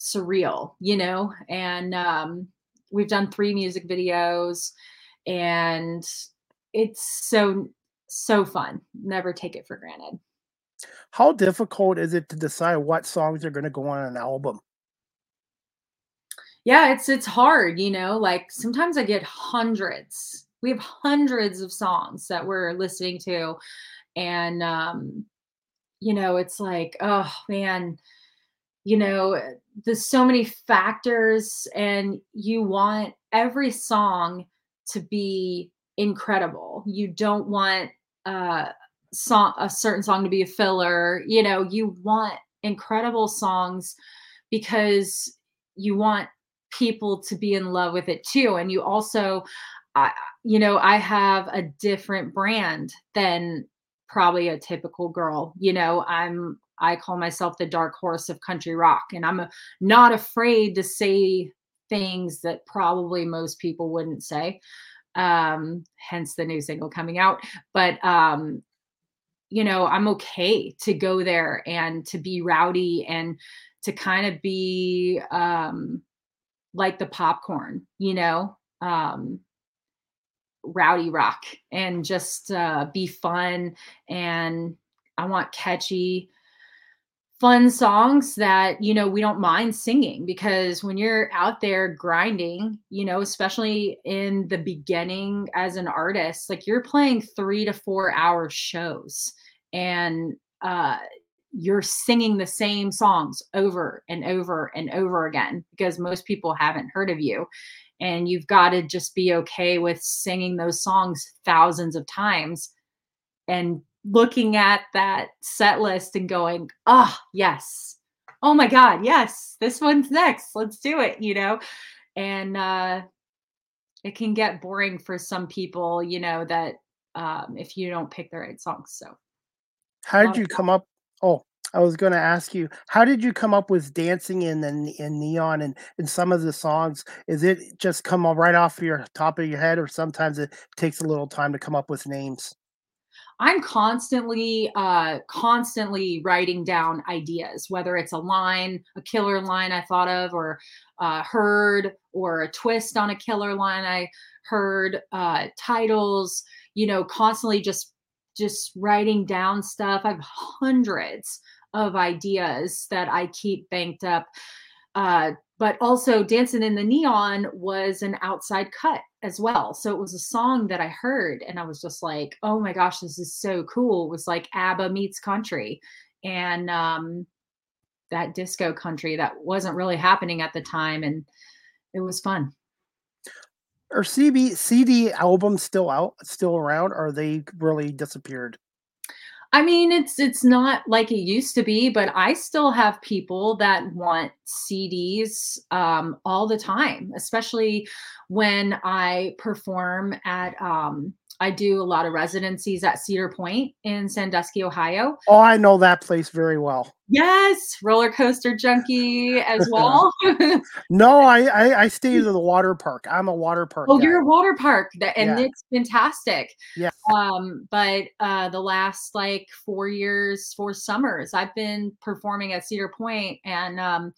surreal you know and um, we've done three music videos and it's so so fun never take it for granted how difficult is it to decide what songs are going to go on an album? Yeah, it's it's hard, you know, like sometimes I get hundreds. We have hundreds of songs that we're listening to and um you know, it's like, oh man, you know, there's so many factors and you want every song to be incredible. You don't want uh song a certain song to be a filler you know you want incredible songs because you want people to be in love with it too and you also uh, you know i have a different brand than probably a typical girl you know i'm i call myself the dark horse of country rock and i'm not afraid to say things that probably most people wouldn't say um hence the new single coming out but um you know, I'm okay to go there and to be rowdy and to kind of be um, like the popcorn, you know, um, rowdy rock and just uh, be fun. And I want catchy, fun songs that, you know, we don't mind singing because when you're out there grinding, you know, especially in the beginning as an artist, like you're playing three to four hour shows and uh, you're singing the same songs over and over and over again because most people haven't heard of you and you've got to just be okay with singing those songs thousands of times and looking at that set list and going oh yes. Oh my god yes this one's next. Let's do it you know? And uh it can get boring for some people you know that um if you don't pick the right songs so. How did you come up? Oh, I was going to ask you, how did you come up with dancing in in neon and in some of the songs? Is it just come right off your top of your head, or sometimes it takes a little time to come up with names? I'm constantly, uh, constantly writing down ideas, whether it's a line, a killer line I thought of, or uh, heard, or a twist on a killer line I heard, uh, titles. You know, constantly just just writing down stuff. I have hundreds of ideas that I keep banked up. Uh, but also, Dancing in the Neon was an outside cut as well. So it was a song that I heard and I was just like, oh my gosh, this is so cool. It was like ABBA meets country. And um, that disco country that wasn't really happening at the time. And it was fun are CB CD albums still out, still around? Or are they really disappeared? I mean, it's it's not like it used to be, but I still have people that want CDs um, all the time, especially when I perform at um, I do a lot of residencies at Cedar Point in Sandusky, Ohio. Oh, I know that place very well. Yes, roller coaster junkie as well. no, I, I, I stay at the water park. I'm a water park. Oh, guy. you're a water park, and yeah. it's fantastic. Yeah. Um, but uh, the last like four years, four summers, I've been performing at Cedar Point, and um,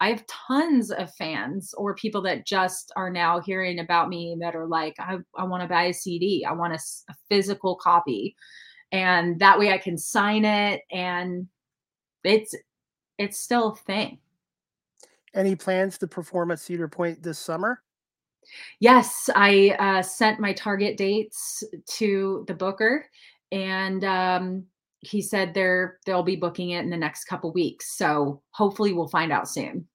I have tons of fans or people that just are now hearing about me that are like, I, I want to buy a CD. I want a, a, physical copy. And that way I can sign it and it's it's still a thing. Any plans to perform at Cedar Point this summer? Yes, I uh, sent my target dates to the booker and um, he said they're they'll be booking it in the next couple weeks. So hopefully we'll find out soon.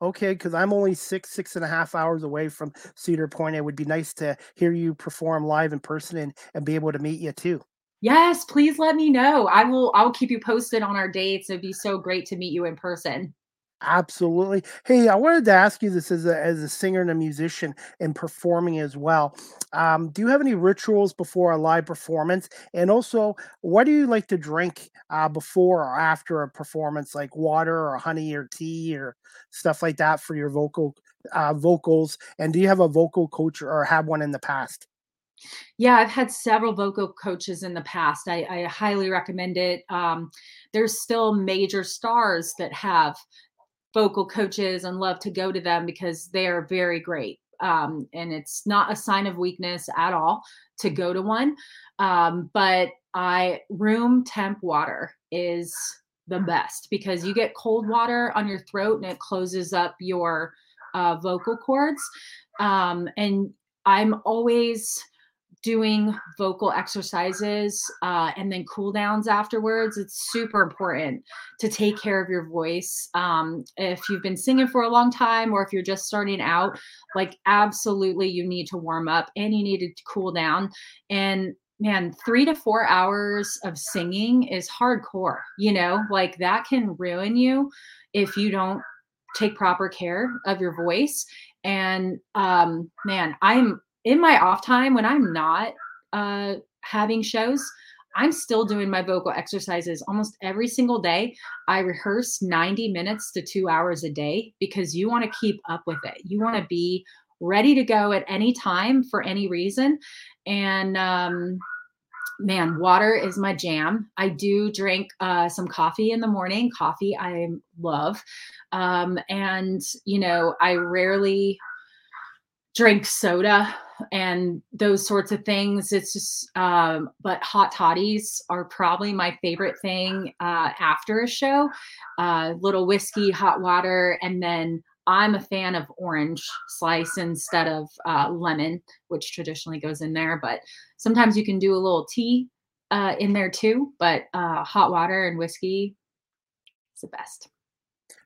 Okay, because I'm only six, six and a half hours away from Cedar Point. It would be nice to hear you perform live in person and, and be able to meet you too. Yes, please let me know. I will I'll keep you posted on our dates. It'd be so great to meet you in person. Absolutely. Hey, I wanted to ask you this as a as a singer and a musician and performing as well. Um, do you have any rituals before a live performance? And also, what do you like to drink uh, before or after a performance, like water or honey or tea or stuff like that for your vocal uh, vocals? And do you have a vocal coach or have one in the past? Yeah, I've had several vocal coaches in the past. I, I highly recommend it. Um, there's still major stars that have vocal coaches and love to go to them because they are very great. Um, and it's not a sign of weakness at all to go to one. Um, but I room temp water is the best because you get cold water on your throat and it closes up your uh, vocal cords. Um, and I'm always doing vocal exercises uh, and then cool downs afterwards. It's super important to take care of your voice. Um, if you've been singing for a long time or if you're just starting out, like absolutely you need to warm up and you need to cool down. And man, three to four hours of singing is hardcore, you know, like that can ruin you if you don't take proper care of your voice. And um, man, I'm in my off time when I'm not uh, having shows, I'm still doing my vocal exercises almost every single day. I rehearse 90 minutes to two hours a day because you want to keep up with it. You want to be ready to go at any time for any reason. And um, man, water is my jam. I do drink uh, some coffee in the morning. Coffee I love. Um, and, you know, I rarely drink soda and those sorts of things. It's just, um, but hot toddies are probably my favorite thing uh, after a show. Uh, little whiskey, hot water, and then I'm a fan of orange slice instead of uh, lemon, which traditionally goes in there. But sometimes you can do a little tea uh, in there too. But uh, hot water and whiskey is the best.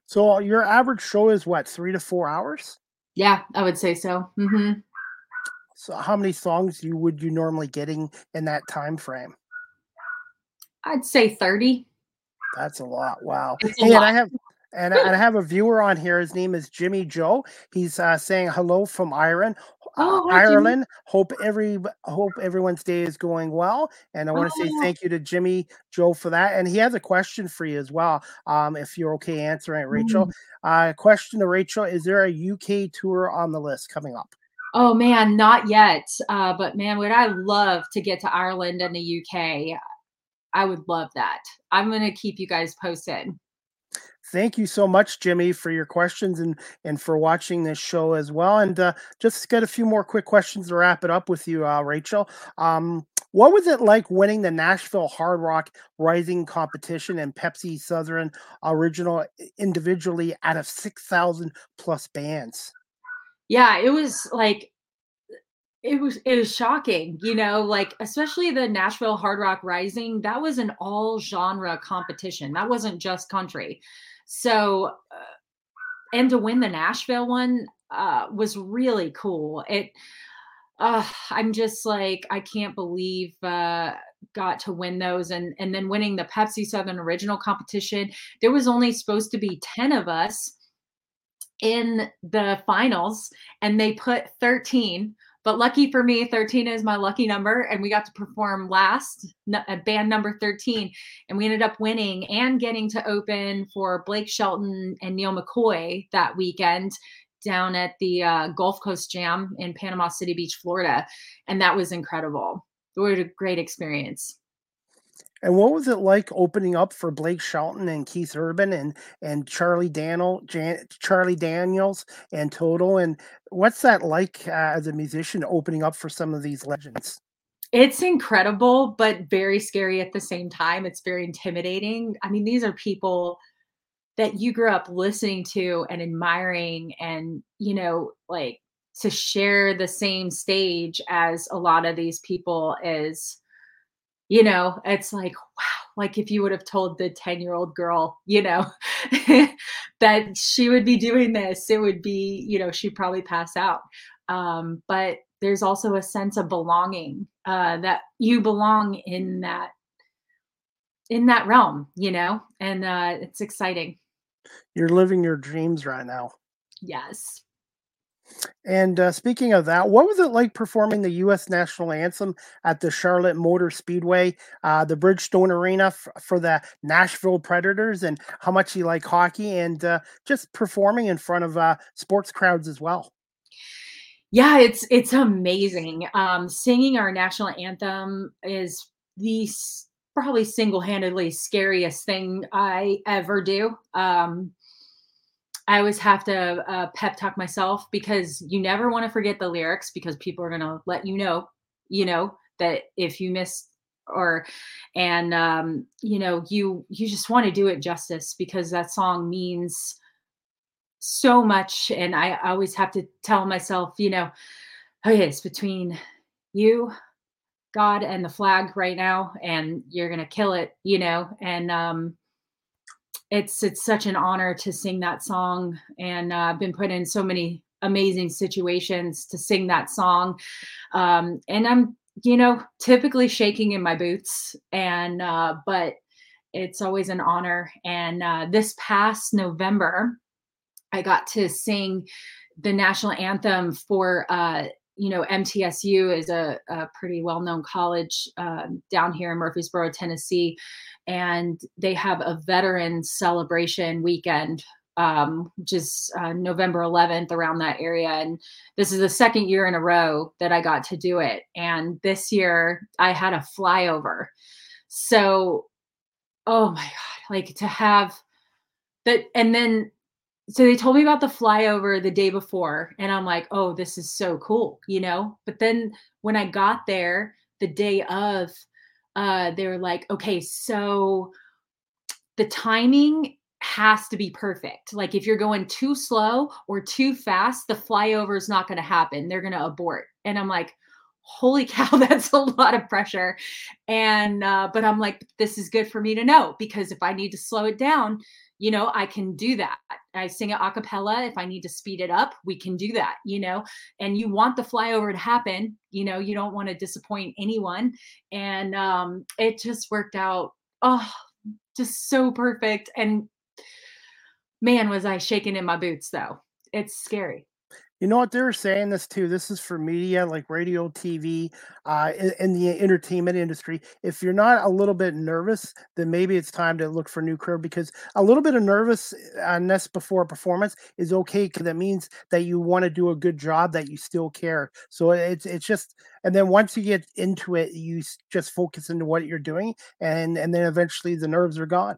So your average show is what, three to four hours? Yeah, I would say so. Mm-hmm. So how many songs you would you normally getting in that time frame? I'd say 30. That's a lot. Wow. A and lot. I have and I and I have a viewer on here. His name is Jimmy Joe. He's uh, saying hello from Ireland. Uh, Oh, hi, Jimmy. Ireland. Hope every hope everyone's day is going well. And I want to say Oh. thank you to Jimmy Joe for that. And he has a question for you as well. Um, if you're okay answering it, Rachel. Mm. Uh, question to Rachel: Is there a UK tour on the list coming up? Oh man, not yet. Uh, but man, would I love to get to Ireland and the UK? I would love that. I'm gonna keep you guys posted. Thank you so much, Jimmy, for your questions and and for watching this show as well. And uh, just get a few more quick questions to wrap it up with you, uh, Rachel. Um, what was it like winning the Nashville Hard Rock Rising competition and Pepsi Southern Original individually out of six thousand plus bands? Yeah, it was like it was it was shocking, you know, like especially the Nashville Hard Rock Rising, that was an all genre competition. That wasn't just country. So uh, and to win the Nashville one uh was really cool. It uh I'm just like I can't believe uh got to win those and and then winning the Pepsi Southern Original competition. There was only supposed to be 10 of us in the finals and they put 13 but lucky for me 13 is my lucky number and we got to perform last n- band number 13 and we ended up winning and getting to open for blake shelton and neal mccoy that weekend down at the uh, gulf coast jam in panama city beach florida and that was incredible. It was a great experience And what was it like opening up for Blake Shelton and Keith Urban and and Charlie Daniel, Jan, Charlie Daniels and Toto? And what's that like uh, as a musician opening up for some of these legends? It's incredible, but very scary at the same time. It's very intimidating. I mean, these are people that you grew up listening to and admiring, and, you know, like to share the same stage as a lot of these people is you know it's like wow like if you would have told the 10 year old girl you know that she would be doing this it would be you know she'd probably pass out. Um, but there's also a sense of belonging uh, that you belong in that in that realm you know and uh, it's exciting. You're living your dreams right now. Yes and uh, speaking of that, what was it like performing the U.S. national anthem at the Charlotte Motor Speedway, uh, the Bridgestone Arena f- for the Nashville Predators, and how much you like hockey and uh, just performing in front of uh, sports crowds as well? Yeah, it's it's amazing. Um, singing our national anthem is the probably single-handedly scariest thing I ever do. Um, I always have to uh, pep talk myself because you never want to forget the lyrics because people are going to let you know, you know, that if you miss or and um you know you you just want to do it justice because that song means so much and i always have to tell myself you know okay it's between you god and the flag right now and you're gonna kill it you know and um it's it's such an honor to sing that song. And uh, i've been put in so many amazing situations to sing that song. Um, and i'm you know typically shaking in my boots. And uh, but it's always an honor. And uh, this past november i got to sing the national anthem for uh, you know mtsu is a, a pretty well-known college uh, down here in murfreesboro tennessee and they have a veteran celebration weekend um, which is uh, November 11th around that area. And this is the second year in a row that I got to do it. And this year I had a flyover. So, oh my God, like to have that. And then, so they told me about the flyover the day before. And I'm like, oh, this is so cool, you know? But then when I got there the day of, uh, they're like, okay, so the timing has to be perfect. Like if you're going too slow or too fast, the flyover is not going to happen. They're going to abort. And I'm like, holy cow, that's a lot of pressure. And, uh, but I'm like, this is good for me to know because if I need to slow it down, you know, I can do that. I sing a cappella. If I need to speed it up, we can do that, you know, and you want the flyover to happen, you know, you don't want to disappoint anyone. And um, it just worked out. Oh, just so perfect. And man, was I shaking in my boots though. It's scary. You know what they're saying this too. This is for media like radio, TV, uh, in, in, the entertainment industry. If you're not a little bit nervous, then maybe it's time to look for a new career because a little bit of nervousness before a performance is okay because that means that you want to do a good job, that you still care. So it's it's just, and then once you get into it, you just focus into what you're doing, and and then eventually the nerves are gone.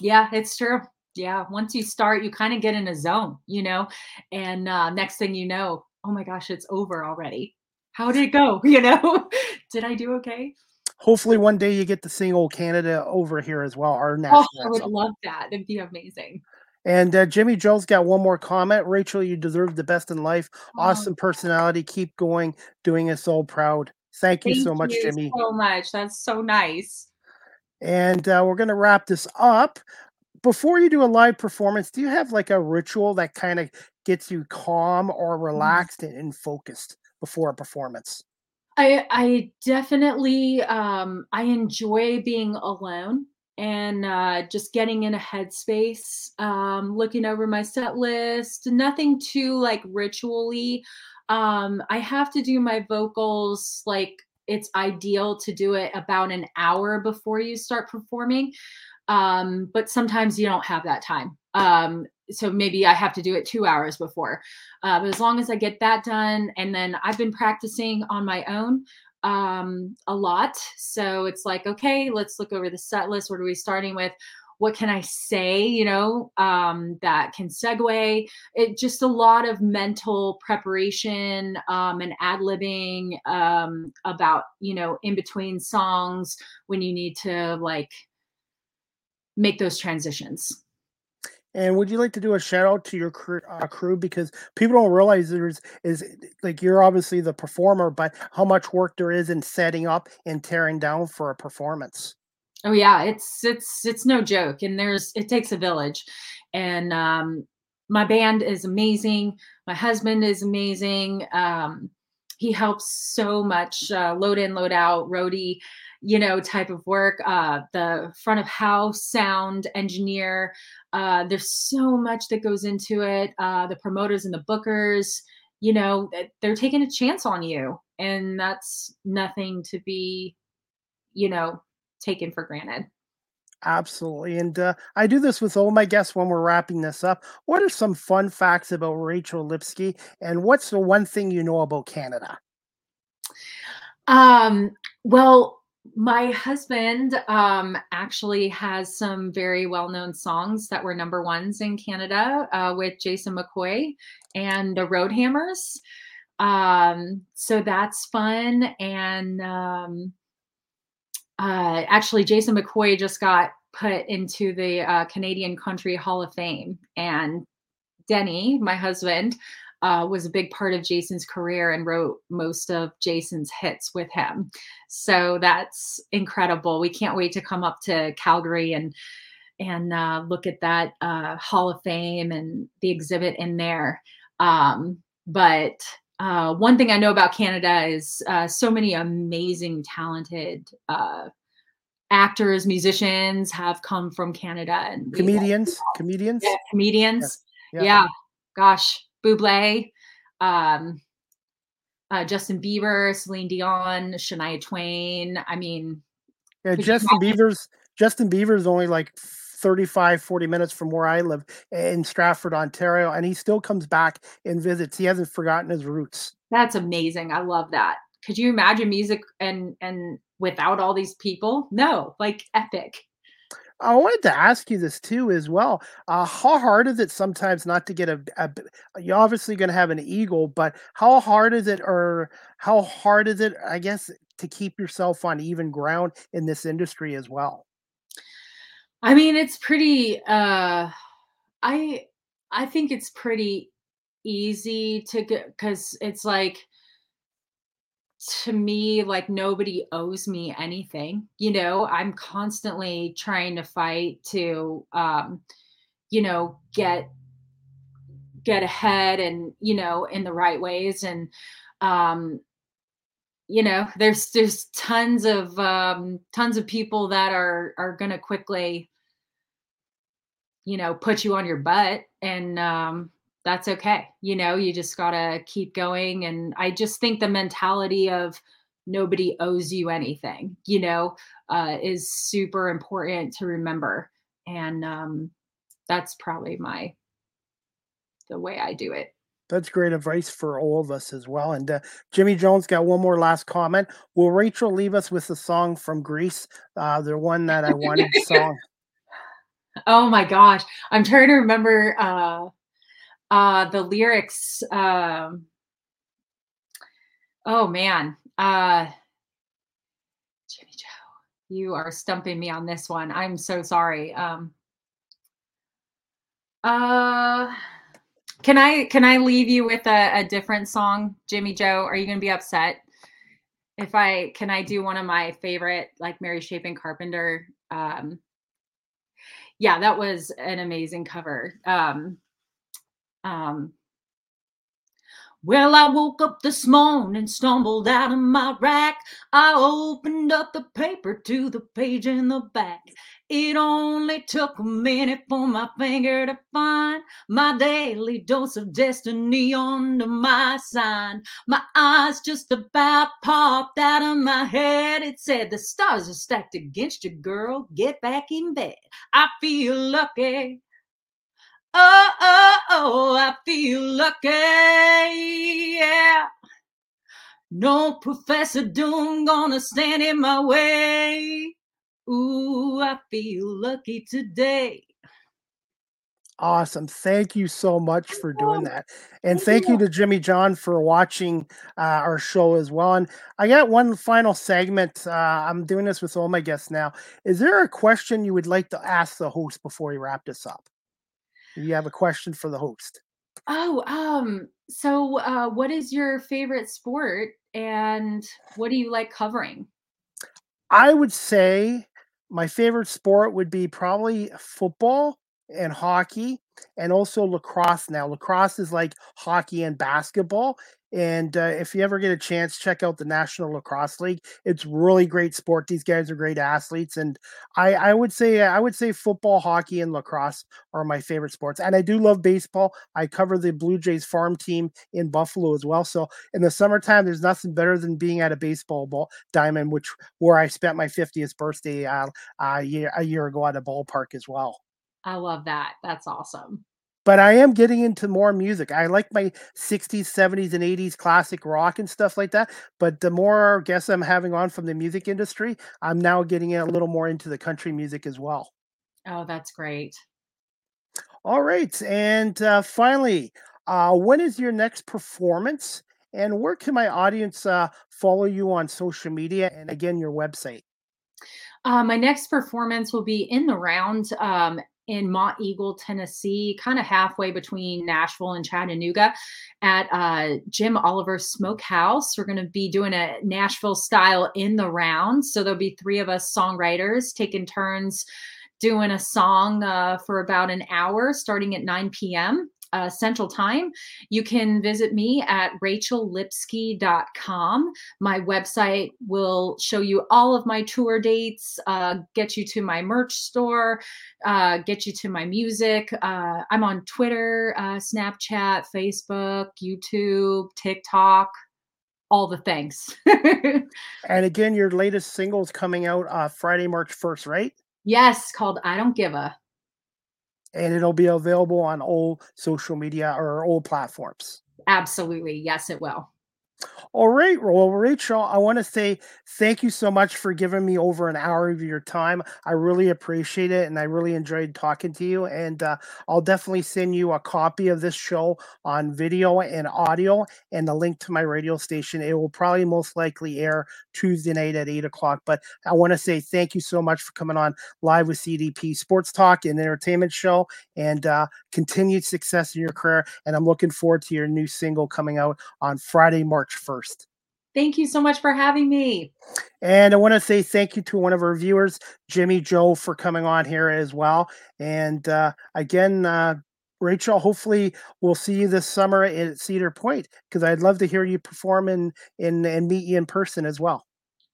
Yeah, it's true yeah once you start you kind of get in a zone you know and uh, next thing you know oh my gosh it's over already how did it go you know did i do okay hopefully one day you get to sing O Canada over here as well our national oh, i would love that it'd be amazing and uh, Jimmy Joe's got one more comment. Rachel, you deserve the best in life. Oh. Awesome personality. Keep going, doing us all proud. Thank you Thank so much, you Jimmy. So much. That's so nice. And uh, we're going to wrap this up before you do a live performance, do you have like a ritual that kind of gets you calm or mm-hmm. relaxed and, and focused before a performance? I I definitely um I enjoy being alone and uh just getting in a headspace, um looking over my set list, nothing too like ritually. Um I have to do my vocals like it's ideal to do it about an hour before you start performing um, but sometimes you don't have that time. Um, so maybe I have to do it two hours before. Uh, but as long as I get that done, and then I've been practicing on my own um, a lot. So it's like, okay, let's look over the set list. What are we starting with? What can I say, you know, um, that can segue? It just a lot of mental preparation um, and ad libbing um, about, you know, in between songs when you need to like make those transitions. And would you like to do a shout out to your crew, uh, crew because people don't realize there's is like you're obviously the performer, but how much work there is in setting up and tearing down for a performance. Oh yeah, it's it's it's no joke, and there's it takes a village, and um, my band is amazing. My husband is amazing. Um, he helps so much, uh, load in, load out, roadie, you know, type of work. Uh, the front of house sound engineer. Uh, there's so much that goes into it. Uh, the promoters and the bookers, you know, they're taking a chance on you, and that's nothing to be, you know, taken for granted. Absolutely. And uh, I do this with all my guests when we're wrapping this up. What are some fun facts about Rachel Lipsky? And what's the one thing you know about Canada? Um, well, my husband um, actually has some very well known songs that were number ones in Canada uh, with Jason McCoy and the Roadhammers. Um, so that's fun. And um, uh, actually, Jason McCoy just got put into the uh, Canadian Country Hall of Fame. And Denny, my husband, uh, was a big part of Jason's career and wrote most of Jason's hits with him. So that's incredible. We can't wait to come up to Calgary and and uh, look at that uh, Hall of Fame and the exhibit in there. Um, but uh, one thing I know about Canada is uh, so many amazing, talented uh, actors, musicians have come from Canada and comedians, comedians, yeah, comedians. Yeah. yeah. gosh, Buble, um, uh, Justin Bieber, Celine Dion, Shania Twain. I mean, yeah, Justin Bieber's Justin Bieber's only like 35, 40 minutes from where I live in Stratford, Ontario, and he still comes back and visits. He hasn't forgotten his roots. That's amazing. I love that. Could you imagine music and and without all these people? No, like epic. I wanted to ask you this too, as well. Uh, how hard is it sometimes not to get a, a you're obviously going to have an eagle, but how hard is it, or how hard is it, I guess, to keep yourself on even ground in this industry as well? I mean, it's pretty uh I I think it's pretty easy to get cuz it's like to me like nobody owes me anything. You know, I'm constantly trying to fight to um you know, get get ahead and, you know, in the right ways and um you know there's there's tons of um tons of people that are are going to quickly you know put you on your butt and um that's okay you know you just got to keep going and i just think the mentality of nobody owes you anything you know uh is super important to remember and um that's probably my the way i do it that's great advice for all of us as well. And uh, Jimmy Joe's got one more last comment. Will Rachel leave us with the song from Grease? uh, the one that I wanted song? Oh my gosh, I'm trying to remember uh, uh, the lyrics. Um, oh man, uh, Jimmy Joe, you are stumping me on this one. I'm so sorry. Um, uh can I can I leave you with a, a different song, Jimmy Joe? Are you gonna be upset if I can I do one of my favorite like Mary Chapin Carpenter? Um, yeah, that was an amazing cover. Um, um, well, I woke up this morning, stumbled out of my rack. I opened up the paper to the page in the back. It only took a minute for my finger to find my daily dose of destiny under my sign. My eyes just about popped out of my head. It said, The stars are stacked against you, girl. Get back in bed. I feel lucky. Oh, oh, oh, I feel lucky. Yeah. No Professor Doom gonna stand in my way. Ooh, I feel lucky today. Awesome. Thank you so much for doing that. And thank you to Jimmy John for watching uh, our show as well. And I got one final segment. Uh, I'm doing this with all my guests now. Is there a question you would like to ask the host before we wrap this up? You have a question for the host. Oh, um, so uh, what is your favorite sport and what do you like covering? I would say my favorite sport would be probably football and hockey and also lacrosse now. Lacrosse is like hockey and basketball. And uh, if you ever get a chance, check out the National Lacrosse League. It's really great sport. These guys are great athletes, and I, I would say I would say football, hockey, and lacrosse are my favorite sports. And I do love baseball. I cover the Blue Jays farm team in Buffalo as well. So in the summertime, there's nothing better than being at a baseball ball diamond, which where I spent my 50th birthday uh, a year a year ago at a ballpark as well. I love that. That's awesome. But I am getting into more music. I like my 60s, 70s, and 80s classic rock and stuff like that. But the more guests I'm having on from the music industry, I'm now getting a little more into the country music as well. Oh, that's great. All right. And uh, finally, uh, when is your next performance? And where can my audience uh, follow you on social media and again, your website? Uh, my next performance will be in the round um, in Monteagle, Tennessee, kind of halfway between Nashville and Chattanooga at uh, Jim Oliver's Smokehouse. We're going to be doing a Nashville style in the round. So there'll be three of us songwriters taking turns doing a song uh, for about an hour starting at 9 p.m uh, Central Time. You can visit me at rachellipsky.com. My website will show you all of my tour dates, uh, get you to my merch store, uh, get you to my music. Uh, I'm on Twitter, uh, Snapchat, Facebook, YouTube, TikTok. All the things. and again, your latest single is coming out uh, Friday, March 1st, right? Yes, called I Don't Give a and it'll be available on all social media or all platforms. Absolutely. Yes, it will. All right. Well, Rachel, I want to say thank you so much for giving me over an hour of your time. I really appreciate it. And I really enjoyed talking to you. And uh, I'll definitely send you a copy of this show on video and audio and the link to my radio station. It will probably most likely air Tuesday night at eight o'clock. But I want to say thank you so much for coming on live with CDP Sports Talk and Entertainment Show and uh, continued success in your career. And I'm looking forward to your new single coming out on Friday, March 1st first. Thank you so much for having me. And I want to say thank you to one of our viewers, Jimmy Joe, for coming on here as well. And uh, again, uh, Rachel, hopefully we'll see you this summer at Cedar Point because I'd love to hear you perform and in, and meet you in person as well.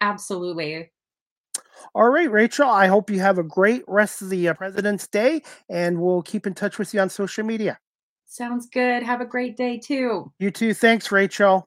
Absolutely. All right, Rachel. I hope you have a great rest of the uh, President's Day, and we'll keep in touch with you on social media. Sounds good. Have a great day too. You too. Thanks, Rachel.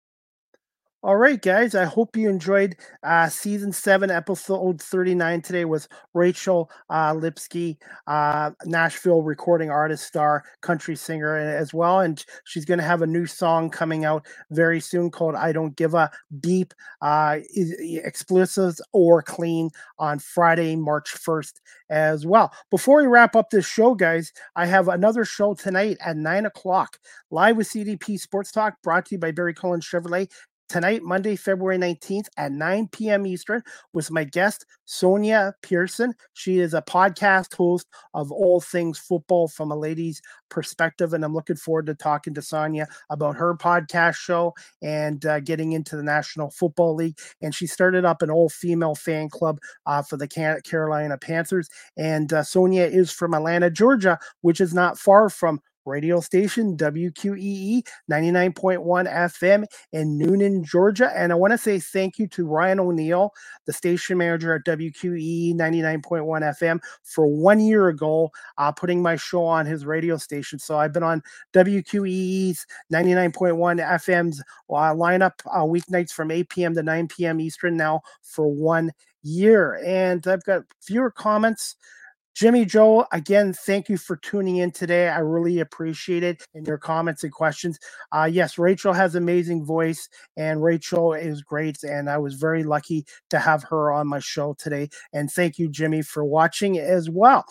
All right, guys. I hope you enjoyed uh, season seven, episode 39 today with Rachel uh, Lipsky, uh, Nashville recording artist, star, country singer as well. And she's going to have a new song coming out very soon called I Don't Give a Beep, uh, explicit or clean on Friday, March 1st as well. Before we wrap up this show, guys, I have another show tonight at nine o'clock, live with CDP Sports Talk, brought to you by Barry Cullen Chevrolet tonight, Monday, February 19th at 9 p.m. Eastern, with my guest, Sonia Pearson. She is a podcast host of all things football from a lady's perspective. And I'm looking forward to talking to Sonia about her podcast show and uh, getting into the National Football League. And she started up an all female fan club uh, for the Carolina Panthers. And uh, Sonia is from Atlanta, Georgia, which is not far from radio station WQEE 99.1 FM in Newnan, Georgia. And I want to say thank you to Ryan O'Neill, the station manager at WQEE 99.1 FM, for one year ago uh, putting my show on his radio station. So I've been on WQEE's 99.1 FM's uh, lineup uh, weeknights from 8 p.m. to 9 p.m. Eastern now for one year. And I've got fewer comments Jimmy Joe, again, thank you for tuning in today. I really appreciate it and your comments and questions. Uh, yes, Rachel has amazing voice, and Rachel is great, and I was very lucky to have her on my show today. And thank you, Jimmy, for watching as well.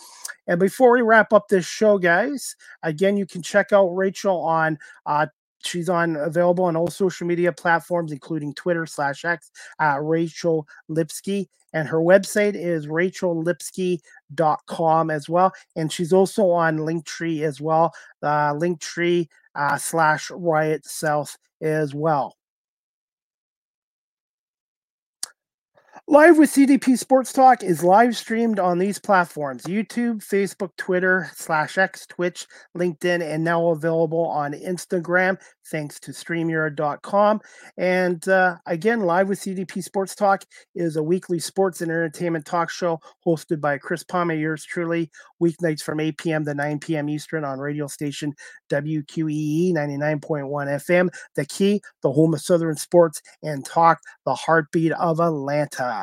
And before we wrap up this show, guys, again, you can check out Rachel on uh, she's on available on all social media platforms, including Twitter slash X at Rachel Lipsky. And her website is rachellipsky.com as well. And she's also on Linktree as well, uh, Linktree uh, slash Riot South as well. Live with CDP Sports Talk is live streamed on these platforms YouTube, Facebook, Twitter, slash X, Twitch, LinkedIn, and now available on Instagram thanks to StreamYard.com. And uh, again, Live with CDP Sports Talk is a weekly sports and entertainment talk show hosted by Chris Pomay, yours truly, weeknights from 8 p.m. to 9 p.m. Eastern on radio station WQEE 99.1 FM. The key, the home of Southern sports and talk, the heartbeat of Atlanta.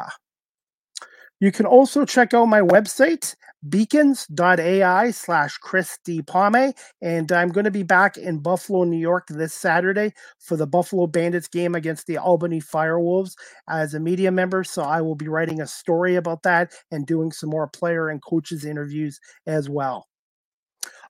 You can also check out my website, beacons.ai slash Chris D. Pomay. And I'm going to be back in Buffalo, New York this Saturday for the Buffalo Bandits game against the Albany Firewolves as a media member. So I will be writing a story about that and doing some more player and coaches interviews as well.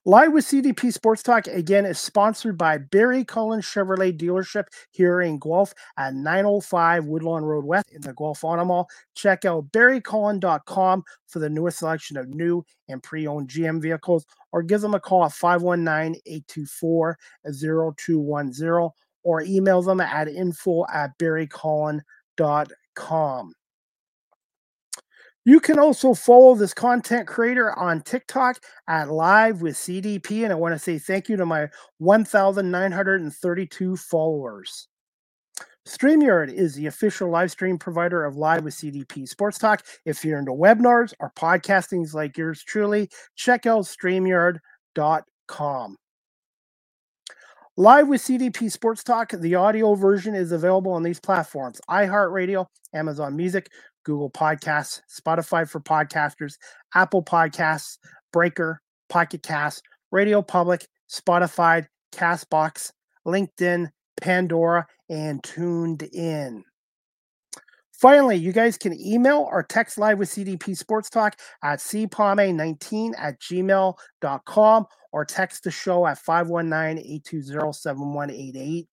Live with CDP Sports Talk again is sponsored by Barry Cullen Chevrolet dealership here in Guelph at 905 Woodlawn Road West in the Guelph Auto Mall. Check out barrycullen.com for the newest selection of new and pre-owned GM vehicles or give them a call at 519-824-0210 or email them at info at barrycullen.com. You can also follow this content creator on TikTok at Live with CDP. And I want to say thank you to my 1,932 followers. StreamYard is the official live stream provider of Live with CDP Sports Talk. If you're into webinars or podcastings like yours truly, check out StreamYard.com. Live with CDP Sports Talk, the audio version is available on these platforms iHeartRadio, Amazon Music, Google Podcasts, Spotify for podcasters, Apple Podcasts, Breaker, Pocket Cast, Radio Public, Spotify, Castbox, LinkedIn, Pandora, and Tuned In. Finally, you guys can email or text live with CDP Sports Talk at cpalme19 at gmail.com or text the show at 519 820 7188.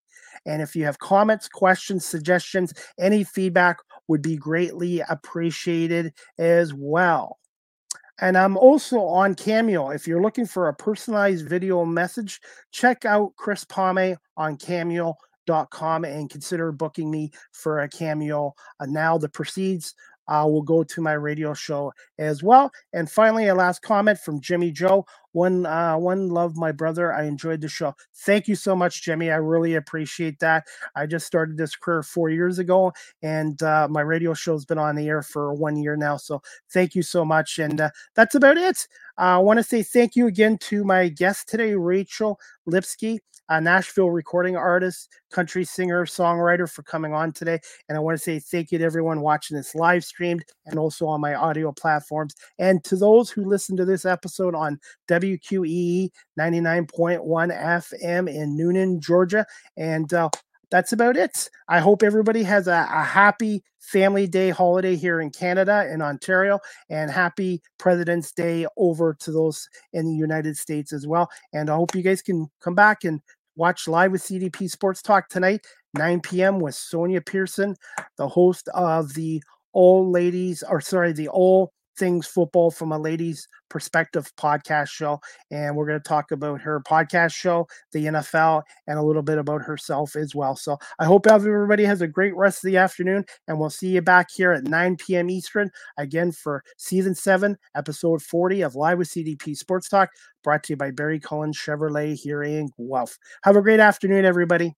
And if you have comments, questions, suggestions, any feedback would be greatly appreciated as well. And I'm also on Cameo. If you're looking for a personalized video message, check out Chris Pomay on Cameo.com and consider booking me for a cameo. Uh, now the proceeds uh, will go to my radio show as well. And finally, a last comment from Jimmy Joe. One, uh, one love, my brother. I enjoyed the show. Thank you so much, Jimmy. I really appreciate that. I just started this career four years ago, and uh, my radio show has been on the air for one year now. So thank you so much. And uh, that's about it. I want to say thank you again to my guest today, Rachel Lipsky a Nashville recording artist, country singer, songwriter, for coming on today. And I want to say thank you to everyone watching this live streamed and also on my audio platforms. And to those who listen to this episode on WQEE 99.1 FM in Newnan, Georgia. And uh, that's about it. I hope everybody has a, a, happy Family Day holiday here in Canada and Ontario, and happy President's Day over to those in the United States as well. And I hope you guys can come back and watch live with CDP Sports Talk tonight, 9 p.m. with Sonia Pearson, the host of the All Ladies, or sorry, the All Things Football from a Ladies Perspective podcast show. And we're going to talk about her podcast show, the NFL, and a little bit about herself as well. So I hope everybody has a great rest of the afternoon. And we'll see you back here at 9 p.m. Eastern again for season seven, episode 40 of Live with CDP Sports Talk, brought to you by Barry Cullen Chevrolet here in Guelph. Have a great afternoon, everybody.